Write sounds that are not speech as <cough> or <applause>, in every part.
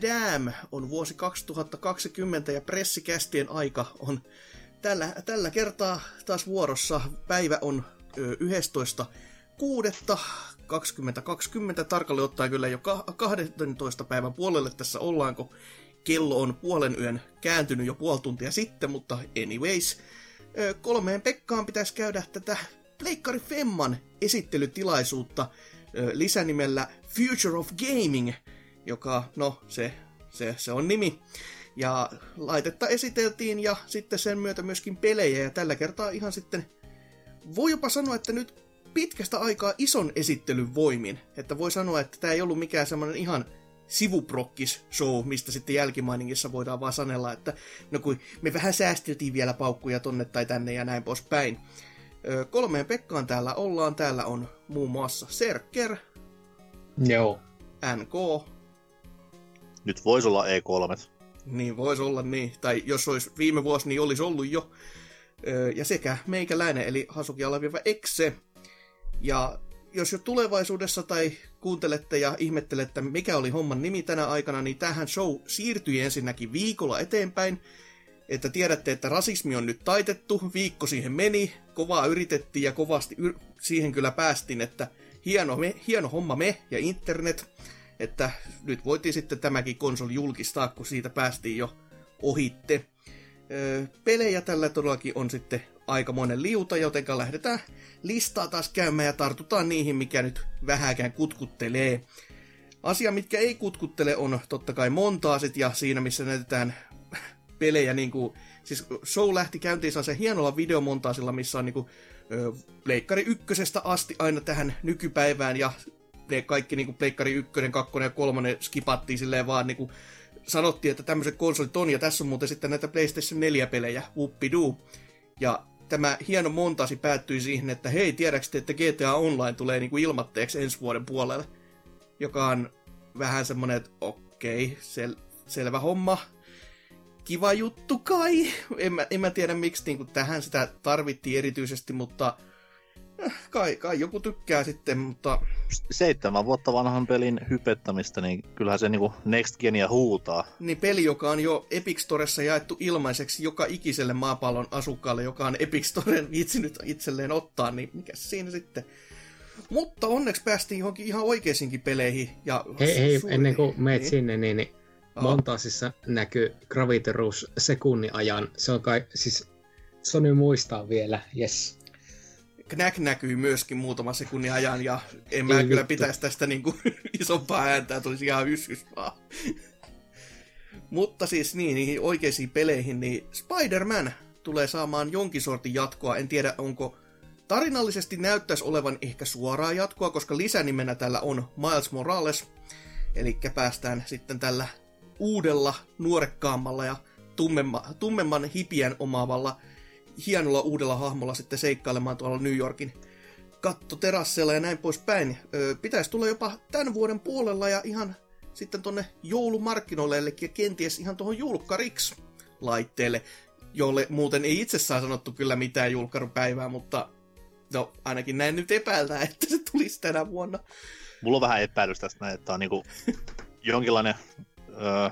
Tadam! On vuosi 2020 ja pressikästien aika on tällä, tällä kertaa taas vuorossa. Päivä on 11. 2020 tarkalleen ottaen kyllä jo 12 päivän puolelle tässä ollaanko kello on puolen yön kääntynyt jo puoli tuntia sitten, mutta anyways, kolmeen Pekkaan pitäisi käydä tätä Pleikkari Femman esittelytilaisuutta lisänimellä Future of Gaming, joka, no, se, se, se on nimi. Ja laitetta esiteltiin ja sitten sen myötä myöskin pelejä ja tällä kertaa ihan sitten voi jopa sanoa, että nyt pitkästä aikaa ison esittelyn voimin. Että voi sanoa, että tämä ei ollut mikään semmoinen ihan sivuprokkis show, mistä sitten jälkimainingissa voidaan vaan sanella, että no kun me vähän säästeltiin vielä paukkuja tonne tai tänne ja näin poispäin. Kolmeen Pekkaan täällä ollaan. Täällä on muun muassa Serker. Joo. NK. Nyt voisi olla E3. Niin, voisi olla niin. Tai jos olisi viime vuosi, niin olisi ollut jo. Ja sekä meikäläinen, eli Hasuki Alaviva Exe. Ja jos jo tulevaisuudessa tai kuuntelette ja ihmettelette, mikä oli homman nimi tänä aikana, niin tähän show siirtyi ensinnäkin viikolla eteenpäin. Että tiedätte, että rasismi on nyt taitettu, viikko siihen meni, kovaa yritettiin ja kovasti yr- siihen kyllä päästiin, että hieno, me, hieno homma me ja internet, että nyt voitiin sitten tämäkin konsoli julkistaa, kun siitä päästiin jo ohitte. Öö, pelejä tällä todellakin on sitten aikamoinen liuta, joten lähdetään listaa taas käymään ja tartutaan niihin, mikä nyt vähäkään kutkuttelee. Asia, mitkä ei kutkuttele, on totta kai montaasit ja siinä, missä näytetään pelejä niin kuin, siis show lähti käyntiin se hienolla videomontaasilla, missä on niin kuin, Pleikkari ykkösestä asti aina tähän nykypäivään ja ne kaikki niin kuin Pleikkari ykkönen, kakkonen ja kolmonen skipattiin silleen vaan niin kuin, sanottiin, että tämmöiset konsolit on, ja tässä on muuten sitten näitä PlayStation 4-pelejä, whoopidoo. Ja tämä hieno montasi päättyi siihen, että hei, tiedäks että GTA Online tulee niinku ilmatteeksi ensi vuoden puolelle? Joka on vähän semmonen, että okei, sel- selvä homma. Kiva juttu kai. En mä, en mä tiedä, miksi niinku tähän sitä tarvittiin erityisesti, mutta kai, kai joku tykkää sitten, mutta... Seitsemän vuotta vanhan pelin hypettämistä, niin kyllähän se niinku Next Genia huutaa. Niin peli, joka on jo Epic Storessa jaettu ilmaiseksi joka ikiselle maapallon asukkaalle, joka on Epic Storen viitsinyt itselleen ottaa, niin mikä siinä sitten... Mutta onneksi päästiin johonkin ihan oikeisiinkin peleihin. Ja hei, hei ennen kuin meet niin. sinne, niin, niin montaasissa näkyy Gravity Rush sekunnin ajan. Se on kai, siis Sony muistaa vielä, yes. Knack näkyy myöskin muutama sekunnin ajan, ja en mä Ei kyllä pitäisi tästä niinku <laughs> isompaa ääntää, tulisi ihan yskys vaan. Mutta siis niin, niihin oikeisiin peleihin, niin Spider-Man tulee saamaan jonkin sortin jatkoa. En tiedä, onko tarinallisesti näyttäisi olevan ehkä suoraa jatkoa, koska lisänimenä tällä on Miles Morales. Eli päästään sitten tällä uudella, nuorekkaammalla ja tummemman, tummemman hipien omaavalla hienolla uudella hahmolla sitten seikkailemaan tuolla New Yorkin kattoterasseilla ja näin poispäin. Öö, pitäisi tulla jopa tämän vuoden puolella ja ihan sitten tonne joulumarkkinoille, eli kenties ihan tuohon julkkariksi laitteelle, jolle muuten ei itsessään sanottu kyllä mitään julkkarupäivää, mutta no ainakin näin nyt epäiltää, että se tulisi tänä vuonna. Mulla on vähän epäilys tästä näin, että on niinku <laughs> jonkinlainen öö,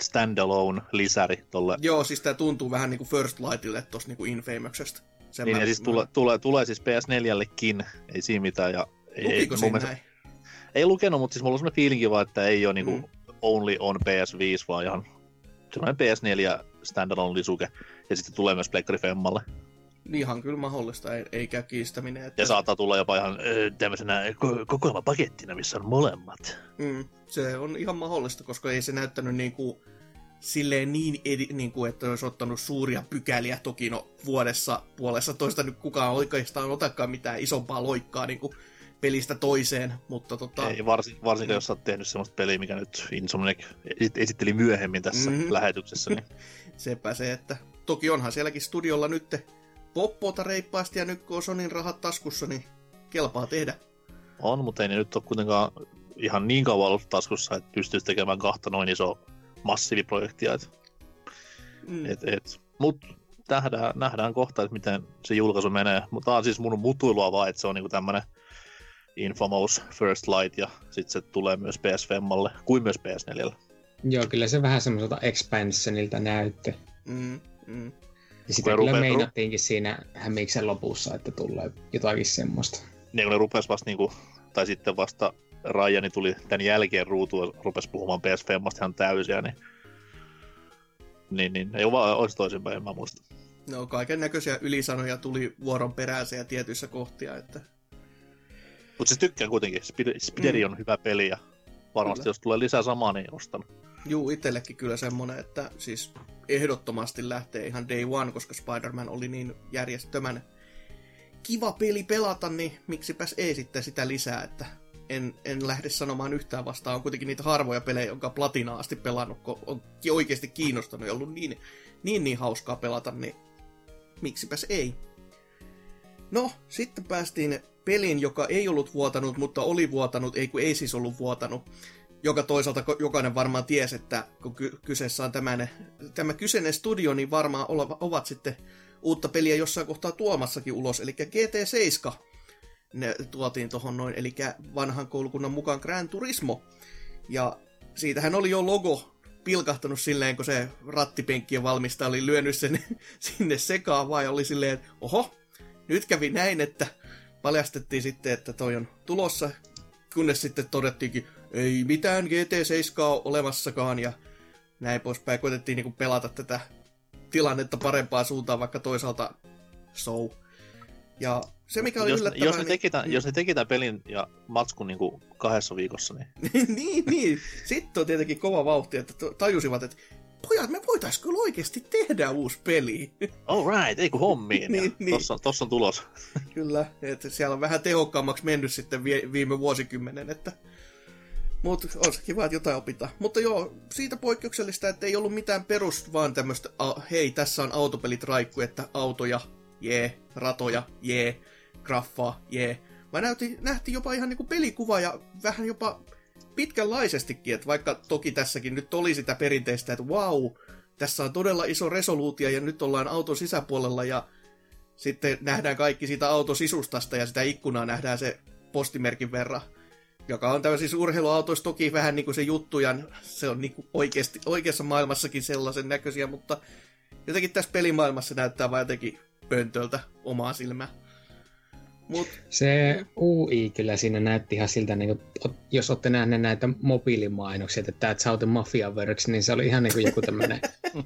standalone lisäri tolle. Joo, siis tää tuntuu vähän niinku First Lightille tosta niinku Infamouksesta. Sen niin, mä, ja siis tulee, tulee, tulee siis PS4llekin, ei siinä mitään. Ja Lukiko ei, mielestä, näin? Ei lukenut, mutta siis mulla on semmoinen fiilinki vaan, että ei ole niinku mm. only on PS5, vaan ihan semmoinen PS4 standalone lisuke. Ja sitten tulee myös Pleikkari Femmalle. Ihan kyllä mahdollista, ei, eikä kiistäminen. Että... Ja saattaa tulla jopa ihan tämmöisenä pakettina, missä on molemmat. Mm, se on ihan mahdollista, koska ei se näyttänyt niin kuin silleen niin, edi, niin kuin, että olisi ottanut suuria pykäliä. Toki no vuodessa puolessa toista nyt kukaan oikeastaan otakaan mitään isompaa loikkaa niin kuin pelistä toiseen, mutta tota... Ei, varsin, varsinkin mm. jos olet tehnyt sellaista peliä, mikä nyt Insomniac esitteli myöhemmin tässä mm-hmm. lähetyksessä. Niin... <laughs> Sepä se, että toki onhan sielläkin studiolla nyt poppota reippaasti ja nyt kun on Sonin rahat taskussa, niin kelpaa tehdä. On, mutta ei ne nyt ole kuitenkaan ihan niin kauan ollut taskussa, että pystyisi tekemään kahta noin iso massiiviprojektia. Et, mm. et, et. Mut nähdään, nähdään kohta, että miten se julkaisu menee. Mutta tämä on siis mun mutuilua vaan, että se on niinku tämmönen Infamous First Light ja sitten se tulee myös PS5 kuin myös PS4. Joo, kyllä se vähän semmoiselta expansionilta näytti. Mm, mm. Ja sitä kyllä rupea, meinattiinkin siinä hämiksen lopussa, että tulee jotakin semmoista. Niin kun ne rupes vasta niinku, tai sitten vasta Rajani tuli tämän jälkeen ruutuun rupes puhumaan PS Femmasta ihan täysiä, niin niin, niin. Ei vaan olisi toisinpäin, en mä muista. No kaiken näköisiä ylisanoja tuli vuoron peräisiä tietyissä kohtia, että... Mutta siis tykkään kuitenkin. Spideri mm. on hyvä peli ja varmasti kyllä. jos tulee lisää samaa, niin ostan. Juu, itsellekin kyllä semmonen, että siis ehdottomasti lähtee ihan day one, koska Spider-Man oli niin järjestömän kiva peli pelata, niin miksipäs ei sitten sitä lisää, että en, en lähde sanomaan yhtään vastaan. On kuitenkin niitä harvoja pelejä, jonka platina asti pelannut, kun on oikeasti kiinnostanut ja ollut niin, niin, niin hauskaa pelata, niin miksipäs ei. No, sitten päästiin pelin, joka ei ollut vuotanut, mutta oli vuotanut, ei kun ei siis ollut vuotanut. Joka toisaalta jokainen varmaan tiesi, että kun ky- kyseessä on tämän, tämä kyseinen studio, niin varmaan ovat sitten uutta peliä jossain kohtaa tuomassakin ulos, eli GT7 ne tuotiin tuohon noin, eli vanhan koulukunnan mukaan Gran Turismo. Ja siitähän oli jo logo pilkahtanut silleen, kun se rattipenkkien valmistaja oli lyönyt sen <laughs> sinne sekaan, vai oli silleen, että oho, nyt kävi näin, että paljastettiin sitten, että toi on tulossa, kunnes sitten todettiinkin, ei mitään GT7 ole olemassakaan, ja näin poispäin. Koitettiin niinku pelata tätä tilannetta parempaa suuntaan, vaikka toisaalta so. Ja se mikä oli jos, yllättävää... Jos ne, niin, teki tämän, niin, jos ne teki tämän pelin ja matskun niin kuin kahdessa viikossa, <laughs> niin... niin, niin. Sitten on tietenkin kova vauhti, että tajusivat, että pojat, me voitais kyllä oikeasti tehdä uusi peli. <laughs> All right, ei kun hommiin. <laughs> niin, niin. Tossa, tossa on tulos. kyllä, että siellä on vähän tehokkaammaksi mennyt sitten viime vuosikymmenen, että... Mutta on se kiva, että jotain opitaan. Mutta joo, siitä poikkeuksellista, että ei ollut mitään perus, vaan tämmöistä, hei, tässä on autopelit raikku, että autoja, jee, ratoja, jee, graffaa, jee. Vaan nähtiin jopa ihan niinku pelikuva ja vähän jopa pitkänlaisestikin, että vaikka toki tässäkin nyt oli sitä perinteistä, että wow, tässä on todella iso resoluutio ja nyt ollaan auton sisäpuolella ja sitten nähdään kaikki siitä autosisustasta ja sitä ikkunaa nähdään se postimerkin verran, joka on tämmöisissä urheiluautoissa toki vähän niin kuin se juttu ja se on niin kuin oikeasti, oikeassa maailmassakin sellaisen näköisiä, mutta jotenkin tässä pelimaailmassa näyttää vaan jotenkin pöntöltä omaa silmää. Mut... Se UI kyllä siinä näytti ihan siltä, niin kuin, jos olette nähneet näitä mobiilimainoksia, että That's how the mafia works, niin se oli ihan niin kuin joku tämmöinen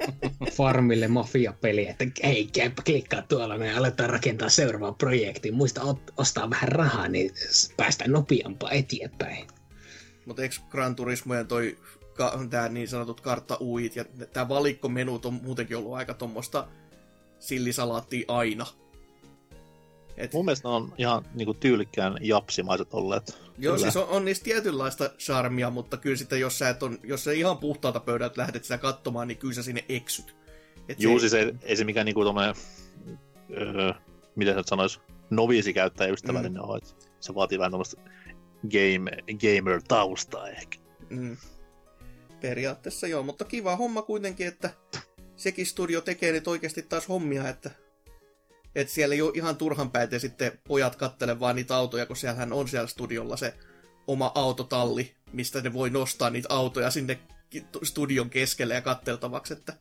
<laughs> farmille mafia-peli, että hei, käypä klikkaa tuolla, me aletaan rakentaa seuraava projekti. Muista ostaa vähän rahaa, niin päästään nopeampaa eteenpäin. Mutta eikö Gran Turismo ja toi tämä niin sanotut kartta UIt ja tämä valikkomenut on muutenkin ollut aika tuommoista sillisalaattia aina. Et... Mun mielestä ne on ihan niinku tyylikkään japsimaiset olleet. Joo, kyllä. siis on, on niistä tietynlaista charmia, mutta kyllä sitten jos sä, et on, jos sä ihan puhtaalta pöydältä lähdet sitä katsomaan, niin kyllä sä sinne eksyt. Et Juu, se... siis ei, ei se mikään niinku tommonen, öö, miten sä sanois, noviisi käyttäjäystävällinen mm. ole. Se vaatii vähän tommoista game, gamer-taustaa ehkä. Mm. Periaatteessa joo, mutta kiva homma kuitenkin, että sekin studio tekee nyt oikeasti taas hommia, että, että siellä ei ole ihan turhan päitä sitten pojat kattele vaan niitä autoja, kun siellähän on siellä studiolla se oma autotalli, mistä ne voi nostaa niitä autoja sinne studion keskelle ja katteltavaksi, että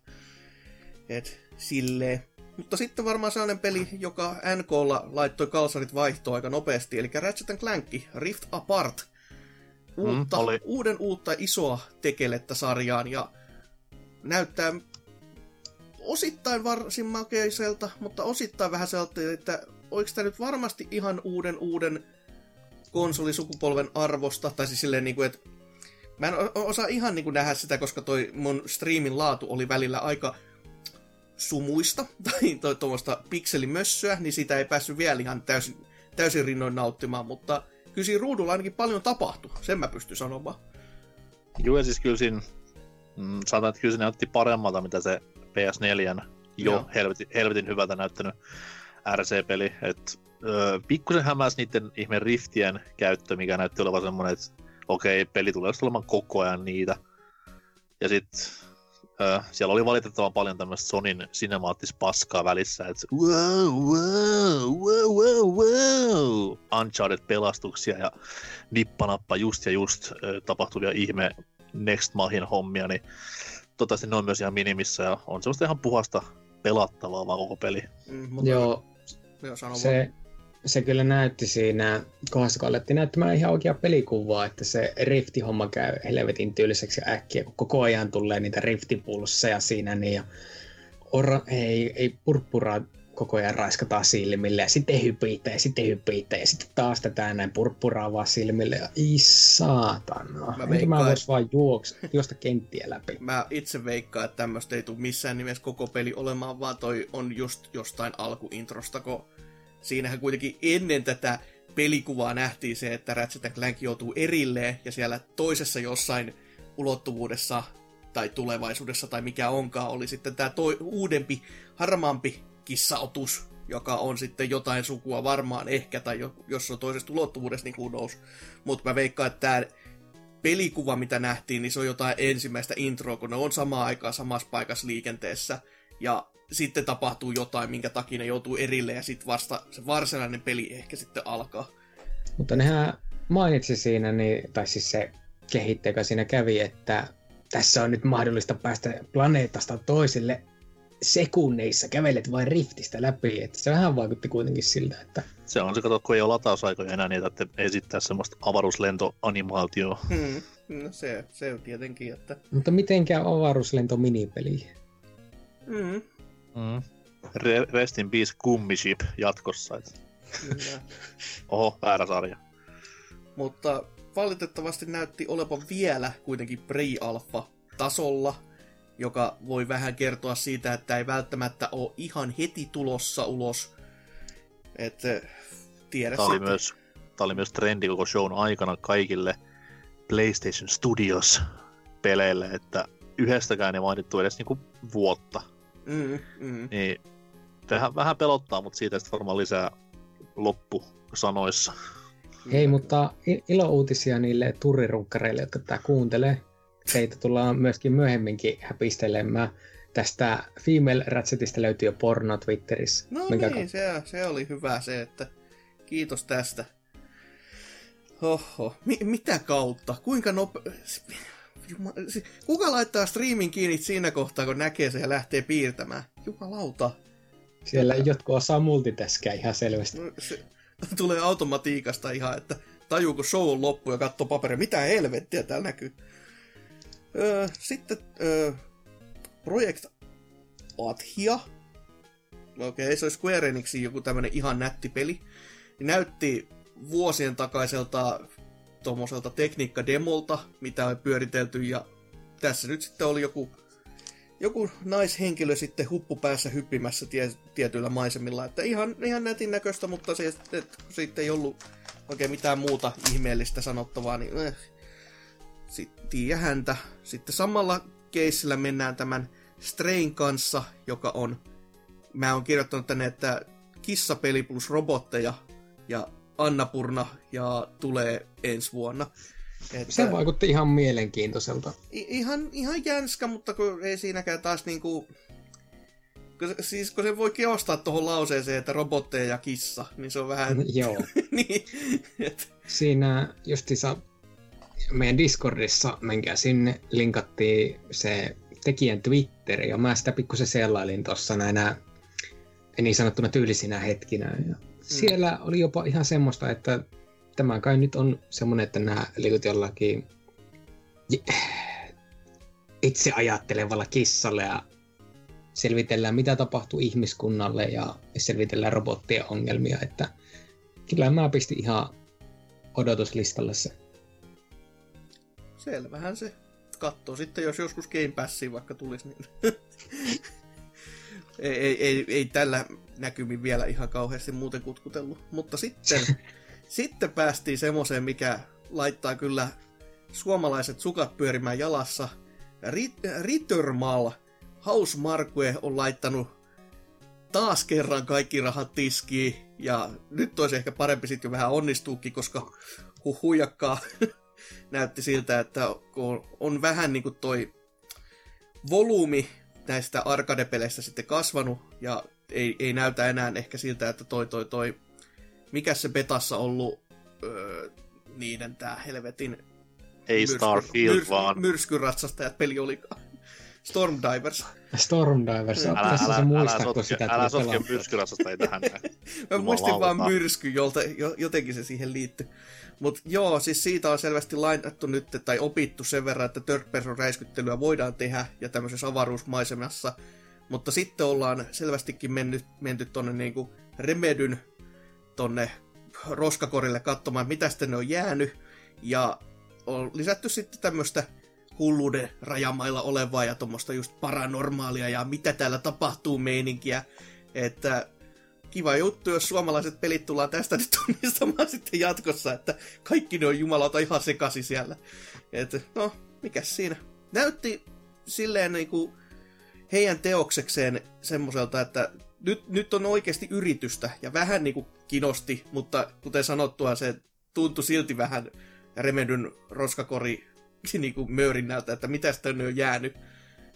et, silleen. Mutta sitten varmaan sellainen peli, joka NKlla laittoi kalsarit vaihtoon aika nopeasti, eli Ratchet Clank Rift Apart. Uutta, mm, uuden uutta isoa tekelettä sarjaan ja näyttää osittain varsin makeiselta, mutta osittain vähän sellaista, että oliko tämä nyt varmasti ihan uuden uuden konsolisukupolven arvosta, tai siis silleen niin kuin, että mä en osaa ihan niin kuin nähdä sitä, koska toi mun streamin laatu oli välillä aika sumuista, <laughs> tai tuommoista pikselimössöä, niin sitä ei päässyt vielä ihan täysin, täysin rinnoin nauttimaan, mutta kyllä siinä ruudulla ainakin paljon tapahtui, sen mä pystyn sanomaan. Joo, ja siis kyllä siinä, mm, sanotaan, että kyllä se näytti paremmalta, mitä se PS4 jo helvetin, helvetin hyvältä näyttänyt RC-peli. Et, öö, pikkusen hämäsi niiden ihme riftien käyttö, mikä näytti olevan semmoinen, että okei, okay, peli tulee olemaan koko ajan niitä. Ja sitten öö, siellä oli valitettavan paljon tämmöistä Sonin sinemaattista paskaa välissä, että wow, wow, wow, wow, wow, Uncharted-pelastuksia ja nippanappa just ja just öö, tapahtuvia ihme Next Mahin hommia, niin toivottavasti ne on myös ihan minimissä ja on semmoista ihan puhasta pelattavaa vaan koko peli. Mm, mutta... Joo, se, se kyllä näytti siinä kohdassa, kun alettiin näyttämään ihan oikea pelikuvaa, että se Rifti-homma käy helvetin tyyliseksi ja äkkiä, kun koko ajan tulee niitä Riftipulsseja siinä, niin ja ora, ei, ei purppuraa koko ajan raiskataan silmille ja sitten hypiitä ja sitten hypiitä ja sitten taas tätä näin purppuraavaa silmille ja ei saatana. Mä, veikkaan, mä vois vaan juoks, juosta kenttiä läpi. Mä itse veikkaan, että tämmöistä ei tule missään nimessä koko peli olemaan, vaan toi on just jostain alkuintrosta, kun siinähän kuitenkin ennen tätä pelikuvaa nähtiin se, että Ratchet Clank joutuu erilleen ja siellä toisessa jossain ulottuvuudessa tai tulevaisuudessa tai mikä onkaan oli sitten tämä toi, uudempi, harmaampi kissaotus, joka on sitten jotain sukua varmaan ehkä, tai jos on toisesta ulottuvuudesta, niin who knows. Mutta mä veikkaan, että tämä pelikuva, mitä nähtiin, niin se on jotain ensimmäistä introa, kun ne on samaan aikaan samassa paikassa liikenteessä. Ja sitten tapahtuu jotain, minkä takia ne joutuu erille, ja sitten vasta se varsinainen peli ehkä sitten alkaa. Mutta nehän mainitsi siinä, niin, tai siis se kehittäjä siinä kävi, että tässä on nyt mahdollista päästä planeetasta toiselle sekunneissa kävelet vain riftistä läpi, että se vähän vaikutti kuitenkin siltä, että... Se on se, kato, kun ei ole latausaikoja enää, niin että esittää semmoista avaruuslentoanimaatioa. Hmm. No se, se on tietenkin, että... Mutta mitenkään avaruuslento minipeli? Mm. Mm. Re- Rest in Peace Gummiship jatkossa. Että... <laughs> Oho, väärä sarja. Mutta valitettavasti näytti olevan vielä kuitenkin pre-alpha tasolla, joka voi vähän kertoa siitä, että ei välttämättä ole ihan heti tulossa ulos. Et, tiedä tämä, oli myös, tämä oli myös trendi koko shown aikana kaikille PlayStation Studios peleille, että yhdestäkään ei mainittu edes niinku vuotta. Mm, mm. Niin, vähän, vähän pelottaa, mutta siitä sitten varmaan lisää loppusanoissa. Hei, mutta ilo-uutisia niille turrirunkkareille, jotka tätä kuuntelee teitä tullaan myöskin myöhemminkin häpistelemään. Tästä Female Ratchetista löytyy jo porno Twitterissä. No mikä niin, se, se oli hyvä se, että kiitos tästä. Oho, Mi- mitä kautta? Kuinka nopea... Kuka laittaa streamin kiinni siinä kohtaa, kun näkee se ja lähtee piirtämään? Jumalauta. Siellä jotkut osaa multitaskia ihan selvästi. No, se tulee automatiikasta ihan, että tajuu, kun show on loppu ja katsoo paperia. Mitä helvettiä täällä näkyy? Sitten öö, Project Athia. Okei, okay, se olisi Square Enixin joku tämmönen ihan nätti peli. Näytti vuosien takaiselta tuommoiselta tekniikka-demolta, mitä on pyöritelty, ja tässä nyt sitten oli joku, joku naishenkilö sitten huppupäässä hyppimässä tie, tietyillä maisemilla, että ihan, ihan nätin näköistä, mutta se, että sitten ei ollut oikein mitään muuta ihmeellistä sanottavaa, niin eh, tiiä häntä. Sitten samalla keissillä mennään tämän Strain kanssa, joka on, mä oon kirjoittanut tänne, että kissapeli plus robotteja ja Annapurna ja tulee ensi vuonna. Että, se vaikutti ihan mielenkiintoiselta. Ihan, ihan jänskä, mutta kun ei siinäkään taas niinku... Kun, siis kun se voi kiostaa tuohon lauseeseen, että robotteja ja kissa, niin se on vähän... <laughs> Joo. <laughs> niin, et... Siinä justiinsa meidän Discordissa, menkää sinne, linkattiin se tekijän Twitter, ja mä sitä pikkusen sellailin tuossa näinä niin sanottuna tyylisinä hetkinä. Ja mm. Siellä oli jopa ihan semmoista, että tämä kai nyt on semmoinen, että nämä liikut jollakin itse ajattelevalla kissalla ja selvitellään, mitä tapahtuu ihmiskunnalle ja selvitellään robottien ongelmia, että kyllä mä pistin ihan odotuslistalle se selvähän se. Katsoo sitten, jos joskus Game Passiin vaikka tulisi, niin <laughs> ei, ei, ei, ei, tällä näkymin vielä ihan kauheasti muuten kutkutellut. Mutta sitten, <laughs> sitten päästiin semmoiseen, mikä laittaa kyllä suomalaiset sukat pyörimään jalassa. Rittermal Hausmarkue on laittanut taas kerran kaikki rahat tiskiin. Ja nyt olisi ehkä parempi sitten jo vähän onnistuukin, koska huijakkaa <laughs> näytti siltä, että kun on vähän niin kuin toi volyymi näistä arcade-peleistä sitten kasvanut, ja ei, ei näytä enää ehkä siltä, että toi toi toi, mikä se betassa ollut öö, niiden tää helvetin Ei myrsky, Starfield, myrs, vaan... Myrskyratsastajat peli olikaan. Stormdivers. Stormdivers, älä, älä, älä, älä, sotke, sitä älä sotke myrskyratsasta ei tähän. <laughs> Mä muistin vaan myrsky, jolta jotenkin se siihen liittyy. Mutta joo, siis siitä on selvästi lainattu nyt, tai opittu sen verran, että third person räiskyttelyä voidaan tehdä ja tämmöisessä avaruusmaisemassa. Mutta sitten ollaan selvästikin mennyt, menty tonne niinku Remedyn tonne roskakorille katsomaan, mitä sitten ne on jäänyt. Ja on lisätty sitten tämmöistä hulluuden rajamailla olevaa ja tuommoista just paranormaalia ja mitä täällä tapahtuu meininkiä. Että kiva juttu, jos suomalaiset pelit tullaan tästä nyt tunnistamaan <laughs> sitten jatkossa, että kaikki ne on jumalauta ihan sekasi siellä. Että no, mikä siinä. Näytti silleen niinku heidän teoksekseen semmoiselta, että nyt, nyt on oikeasti yritystä ja vähän niinku kinosti, mutta kuten sanottua, se tuntui silti vähän Remedyn roskakori <laughs> niinku möörinnältä, että mitä sitä on jäänyt.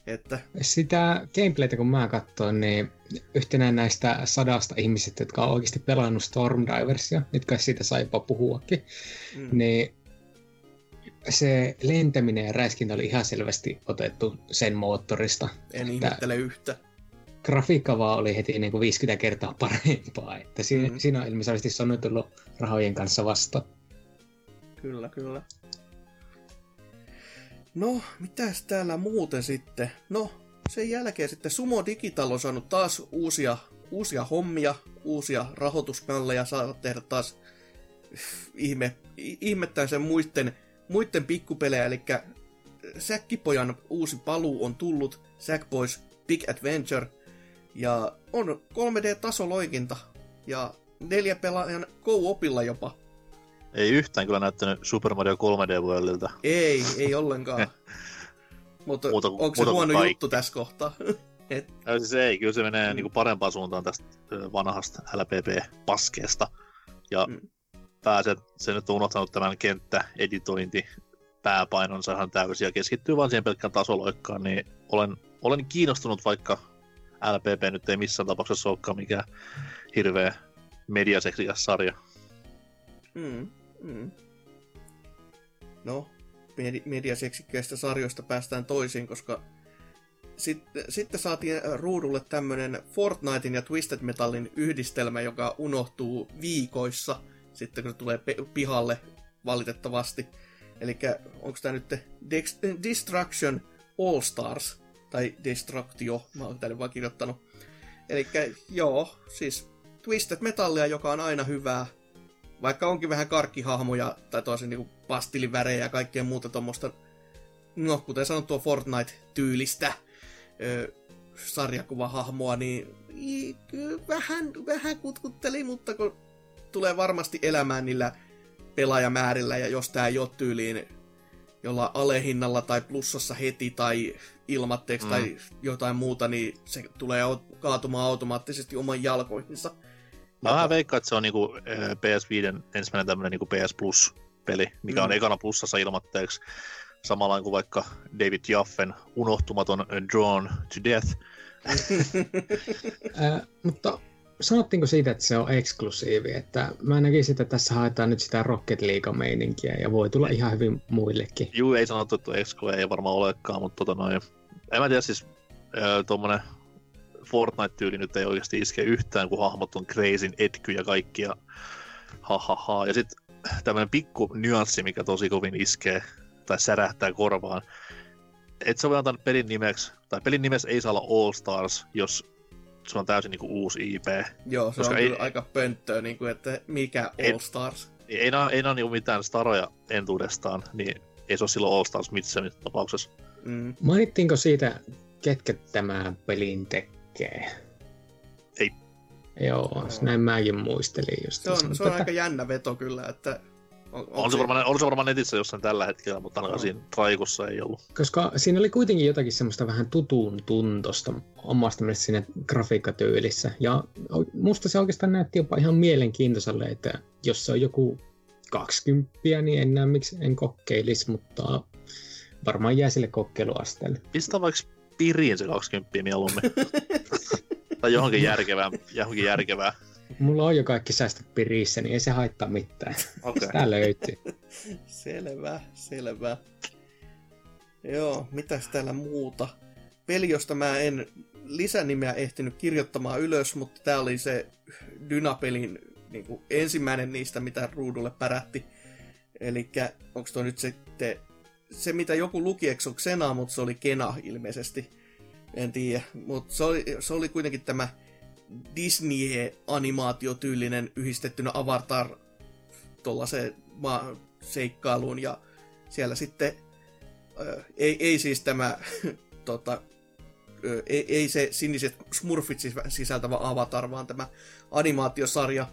Että... Sitä gameplaytä kun mä katsoin, niin yhtenä näistä sadasta ihmisistä, jotka on oikeasti pelannut Stormdiversia, nyt kai siitä sai jopa puhuakin, mm. niin se lentäminen ja räiskintä oli ihan selvästi otettu sen moottorista. En ihmettele yhtä. Grafiikka vaan oli heti niin kuin 50 kertaa <laughs> parempaa, että siinä, mm. siinä on ilmeisesti Sony tullut rahojen kanssa vasta. Kyllä, kyllä. No, mitäs täällä muuten sitten? No, sen jälkeen sitten Sumo Digital on saanut taas uusia, uusia hommia, uusia rahoitusmalleja, saa tehdä taas ihme, ihmettäen sen muiden, muiden pikkupelejä, eli Säkkipojan uusi paluu on tullut, Sackboys Big Adventure, ja on 3D-tasoloikinta, ja neljä pelaajan co-opilla jopa. Ei yhtään kyllä näyttänyt Super Mario 3D Worldilta. Ei, ei ollenkaan. <laughs> Mutta muuta, onko se huono kaikki. juttu tässä kohtaa? <laughs> Et... Ja siis ei, kyllä se menee mm. niinku parempaan suuntaan tästä vanhasta LPP-paskeesta. Ja mm. pääset, se nyt on unohtanut tämän kenttäeditointi pääpainonsa ihan täysin ja keskittyy vain siihen pelkkään tasoloikkaan, niin olen, olen kiinnostunut, vaikka LPP nyt ei missään tapauksessa olekaan mikään hirveä mediaseksikäs sarja. Mm. Mm. No, mediaseksikkeistä sarjoista päästään toisiin, koska sitten, sitten saatiin ruudulle tämmönen Fortnitein ja Twisted Metalin yhdistelmä, joka unohtuu viikoissa, sitten kun se tulee pihalle valitettavasti. Eli onko tämä nyt Dex- Destruction All Stars, tai Destructio, mä oon tänne vaan kirjoittanut. Eli joo, siis Twisted Metallia, joka on aina hyvää, vaikka onkin vähän karkkihahmoja tai tosi niinku pastilivärejä ja kaikkea muuta tuommoista, no kuten sanottua Fortnite-tyylistä ö, sarjakuvahahmoa, niin vähän, vähän kutkutteli, mutta kun tulee varmasti elämään niillä pelaajamäärillä, ja jos tää ei ole tyyliin jolla alehinnalla tai plussassa heti tai ilmatteeksi mm. tai jotain muuta, niin se tulee kaatumaan automaattisesti oman jalkoihinsa. Mä vähän veikkaan, että se on niinku PS5 ensimmäinen tämmöinen niinku PS Plus-peli, mikä mm. on ekana plussassa ilmatteeksi. Samalla kuin vaikka David Jaffen unohtumaton Drawn to Death. äh, <laughs> mutta sanottiinko siitä, että se on eksklusiivi? Että mä näkisin, että tässä haetaan nyt sitä Rocket League-meininkiä ja voi tulla ihan hyvin muillekin. Juu, ei sanottu, että Exco ei varmaan olekaan, mutta tota noin, en mä tiedä siis äh, tuommoinen Fortnite-tyyli nyt ei oikeasti iske yhtään, kun hahmot on crazyn etky ja kaikkia. Ha, ha, ha. Ja sitten tämmöinen pikku nyanssi, mikä tosi kovin iskee tai särähtää korvaan. Et sä voi antaa pelin nimeksi, tai pelin nimessä ei saa olla All Stars, jos se on täysin niinku uusi IP. Joo, se Koska on ei, kyllä aika pönttöä, niinku, että mikä All Stars. Ei, ei, ei, ei ole niinku mitään staroja entuudestaan, niin ei se ole silloin All Stars missään tapauksessa. Mm. Mainittiinko siitä, ketkä tämä pelin tekee? Tekee. Ei. Joo, no. näin mäkin muistelin just. Se on, se on aika jännä veto kyllä, että on, on, se varmaan, on se varmaan netissä jossain tällä hetkellä, mutta ainakaan no. siinä traikussa ei ollut. Koska siinä oli kuitenkin jotakin semmoista vähän tutuun tuntosta omasta mielestä siinä grafiikkatyylissä. Ja musta se oikeastaan näytti jopa ihan mielenkiintoiselle, että jos se on joku 20, niin en näe miksi en kokeilisi, mutta varmaan jää sille kokeiluasteelle. Pistä vaikka piriin se 20 mieluummin. <laughs> tai johonkin järkevää, johonkin järkevää. Mulla on jo kaikki säästöt pirissä, niin ei se haittaa mitään. Okay. Tää löytyy. <laughs> selvä, selvä. Joo, mitäs täällä muuta? Peli, josta mä en lisänimeä ehtinyt kirjoittamaan ylös, mutta tää oli se Dynapelin niin kuin ensimmäinen niistä, mitä ruudulle pärähti. Eli onko tuo nyt sitten se, mitä joku luki, eikö Xena, mutta se oli Kena ilmeisesti. En tiedä, mutta se oli, se oli kuitenkin tämä Disney-animaatiotyylinen yhdistettynä Avatar tuollaiseen seikkailuun ja siellä sitten äh, ei, ei siis tämä <laughs> tota, äh, ei, ei se siniset smurfit sisältävä Avatar, vaan tämä animaatiosarja,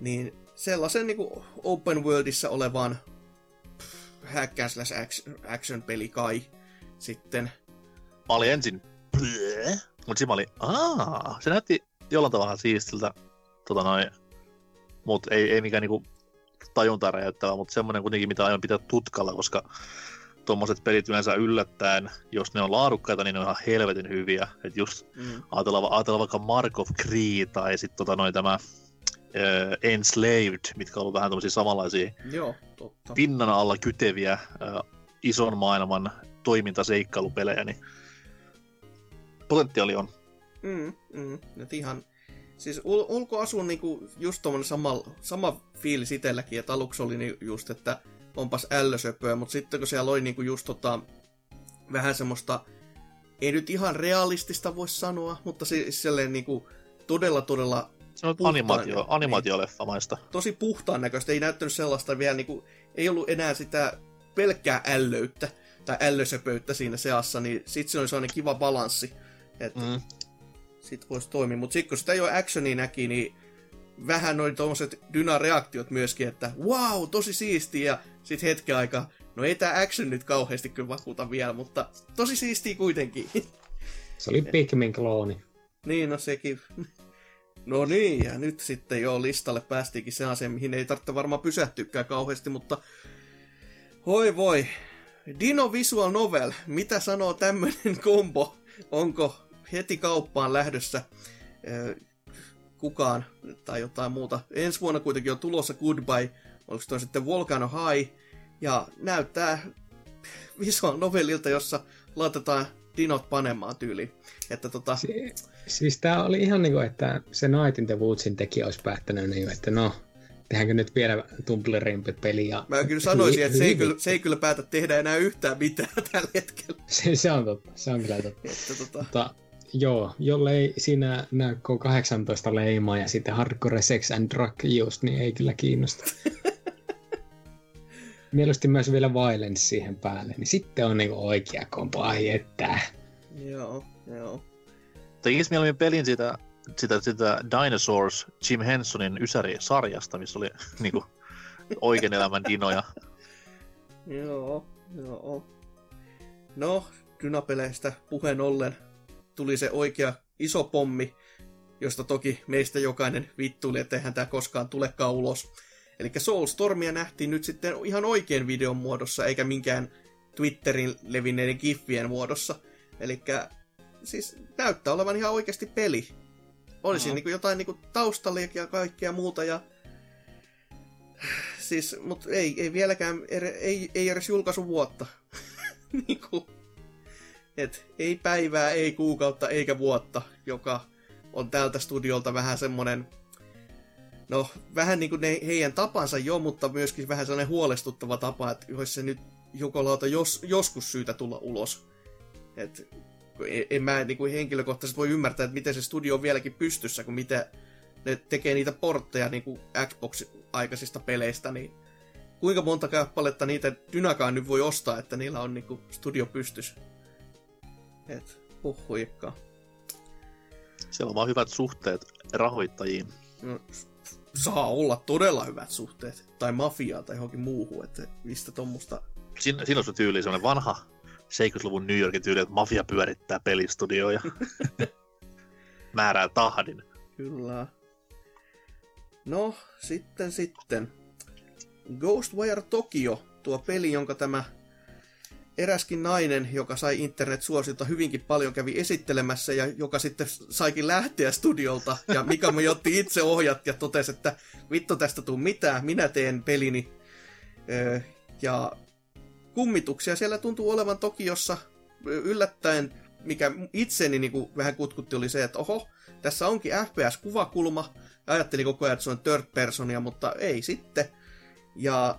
niin sellaisen niin open worldissa olevaan hack slash action peli kai sitten. Mä olin ensin, mutta siinä mä olin, aah, se näytti jollain tavalla siistiltä, tota noin, mutta ei, ei mikään niinku tajuntaa räjäyttävä, mutta semmoinen kuitenkin, mitä aion pitää tutkalla, koska tuommoiset pelit yleensä yllättäen, jos ne on laadukkaita, niin ne on ihan helvetin hyviä. Et just mm. ajatellaan, ajatellaan vaikka Mark of Cree tai sitten tota noin tämä uh, Enslaved, mitkä on ollut vähän tämmöisiä samanlaisia Joo, totta. pinnan alla kyteviä uh, ison maailman toimintaseikkailupelejä, niin potentiaali on. Mm, mm. Et ihan, siis ul- ulkoasu on niinku just tommonen sama, sama fiilis itselläkin, että aluksi oli niin just, että onpas ällösöpöä, mutta sitten kun siellä oli niinku just tota, vähän semmoista, ei nyt ihan realistista voi sanoa, mutta siis silleen niinku todella todella se on animaatio, animaatioleffamaista. Niin, tosi puhtaan näköistä, ei näyttänyt sellaista vielä niinku, ei ollut enää sitä pelkkää ällöyttä tai ällösöpöyttä siinä seassa, niin sitten se oli sellainen kiva balanssi. Että mm sit voisi toimia. Mutta sitten kun sitä jo actioni näki, niin vähän noin tuommoiset dynareaktiot myöskin, että wow, tosi siistiä, ja sitten hetken aikaa, no ei tämä action nyt kauheasti kyllä vakuuta vielä, mutta tosi siistiä kuitenkin. Se oli <laughs> Pikmin klooni. Niin, no sekin. No niin, ja nyt sitten jo listalle päästiinkin se asia, mihin ei tarvitse varmaan pysähtykään kauheasti, mutta hoi voi. Dino Visual Novel, mitä sanoo tämmöinen kombo? Onko heti kauppaan lähdössä kukaan tai jotain muuta. Ensi vuonna kuitenkin on tulossa Goodbye, oliko tuo sitten Volcano High, ja näyttää visual novelilta, jossa laitetaan dinot panemaan tyyliin. Että tota... Si- siis tää oli ihan niinku, että se Night in the Woodsin tekijä olisi päättänyt, niin, että no, tehdäänkö nyt vielä Tumblerin peli. Ja... Mä kyllä sanoisin, että se ei, kyllä, se ei kyllä päätä tehdä enää yhtään mitään <laughs> tällä hetkellä. Se, se on totta, se on kyllä totta. <laughs> Että, tota... Mutta Joo, jollei siinä näy 18 leimaa ja sitten hardcore sex and drug just, niin ei kyllä kiinnosta. <laughs> Mieluusti myös vielä violence siihen päälle, niin sitten on niinku oikea kompo, ai että. Joo, joo. Tekis mieluummin pelin siitä, sitä, sitä Dinosaurs Jim Hensonin Ysäri-sarjasta, missä oli <laughs> niinku oikean elämän dinoja. <laughs> joo, joo. No, dynapeleistä puheen ollen, tuli se oikea iso pommi, josta toki meistä jokainen vittuili, että eihän tämä koskaan tulekaan ulos. Eli Soulstormia nähtiin nyt sitten ihan oikein videon muodossa, eikä minkään Twitterin levinneiden giffien muodossa. Eli siis näyttää olevan ihan oikeasti peli. Olisi no. niin jotain niin taustalla ja kaikkea muuta ja siis, mutta ei, ei vieläkään, ei, ei edes julkaisu vuotta. <laughs> niin kuin, et ei päivää, ei kuukautta eikä vuotta, joka on tältä studiolta vähän semmonen, no vähän niin kuin ne, heidän tapansa jo, mutta myöskin vähän sellainen huolestuttava tapa, että olisi se nyt jukolauta jos, joskus syytä tulla ulos. Et, en, mä niin kuin henkilökohtaisesti voi ymmärtää, että miten se studio on vieläkin pystyssä, kun mitä ne tekee niitä portteja niin kuin Xbox-aikaisista peleistä, niin kuinka monta kappaletta niitä Dynakaan nyt voi ostaa, että niillä on niin kuin studio pystys. Et huikka. Siellä on vaan hyvät suhteet rahoittajiin. No, saa olla todella hyvät suhteet. Tai mafiaa tai johonkin muuhun, että mistä tuommoista... Siinä, siinä on se tyyli, sellainen vanha 70-luvun New Yorkin tyyli, että mafia pyörittää pelistudioja. <laughs> Määrää tahdin. Kyllä. No, sitten sitten. Ghostwire Tokyo, tuo peli, jonka tämä eräskin nainen, joka sai internet-suosilta hyvinkin paljon, kävi esittelemässä ja joka sitten saikin lähteä studiolta. Ja <laughs> Mika me otti itse ohjat ja totesi, että vittu tästä tuu mitään, minä teen pelini. Ja kummituksia siellä tuntuu olevan Tokiossa yllättäen, mikä itseni niin kuin vähän kutkutti oli se, että oho, tässä onkin FPS-kuvakulma. Ajattelin koko ajan, että se on third personia, mutta ei sitten. Ja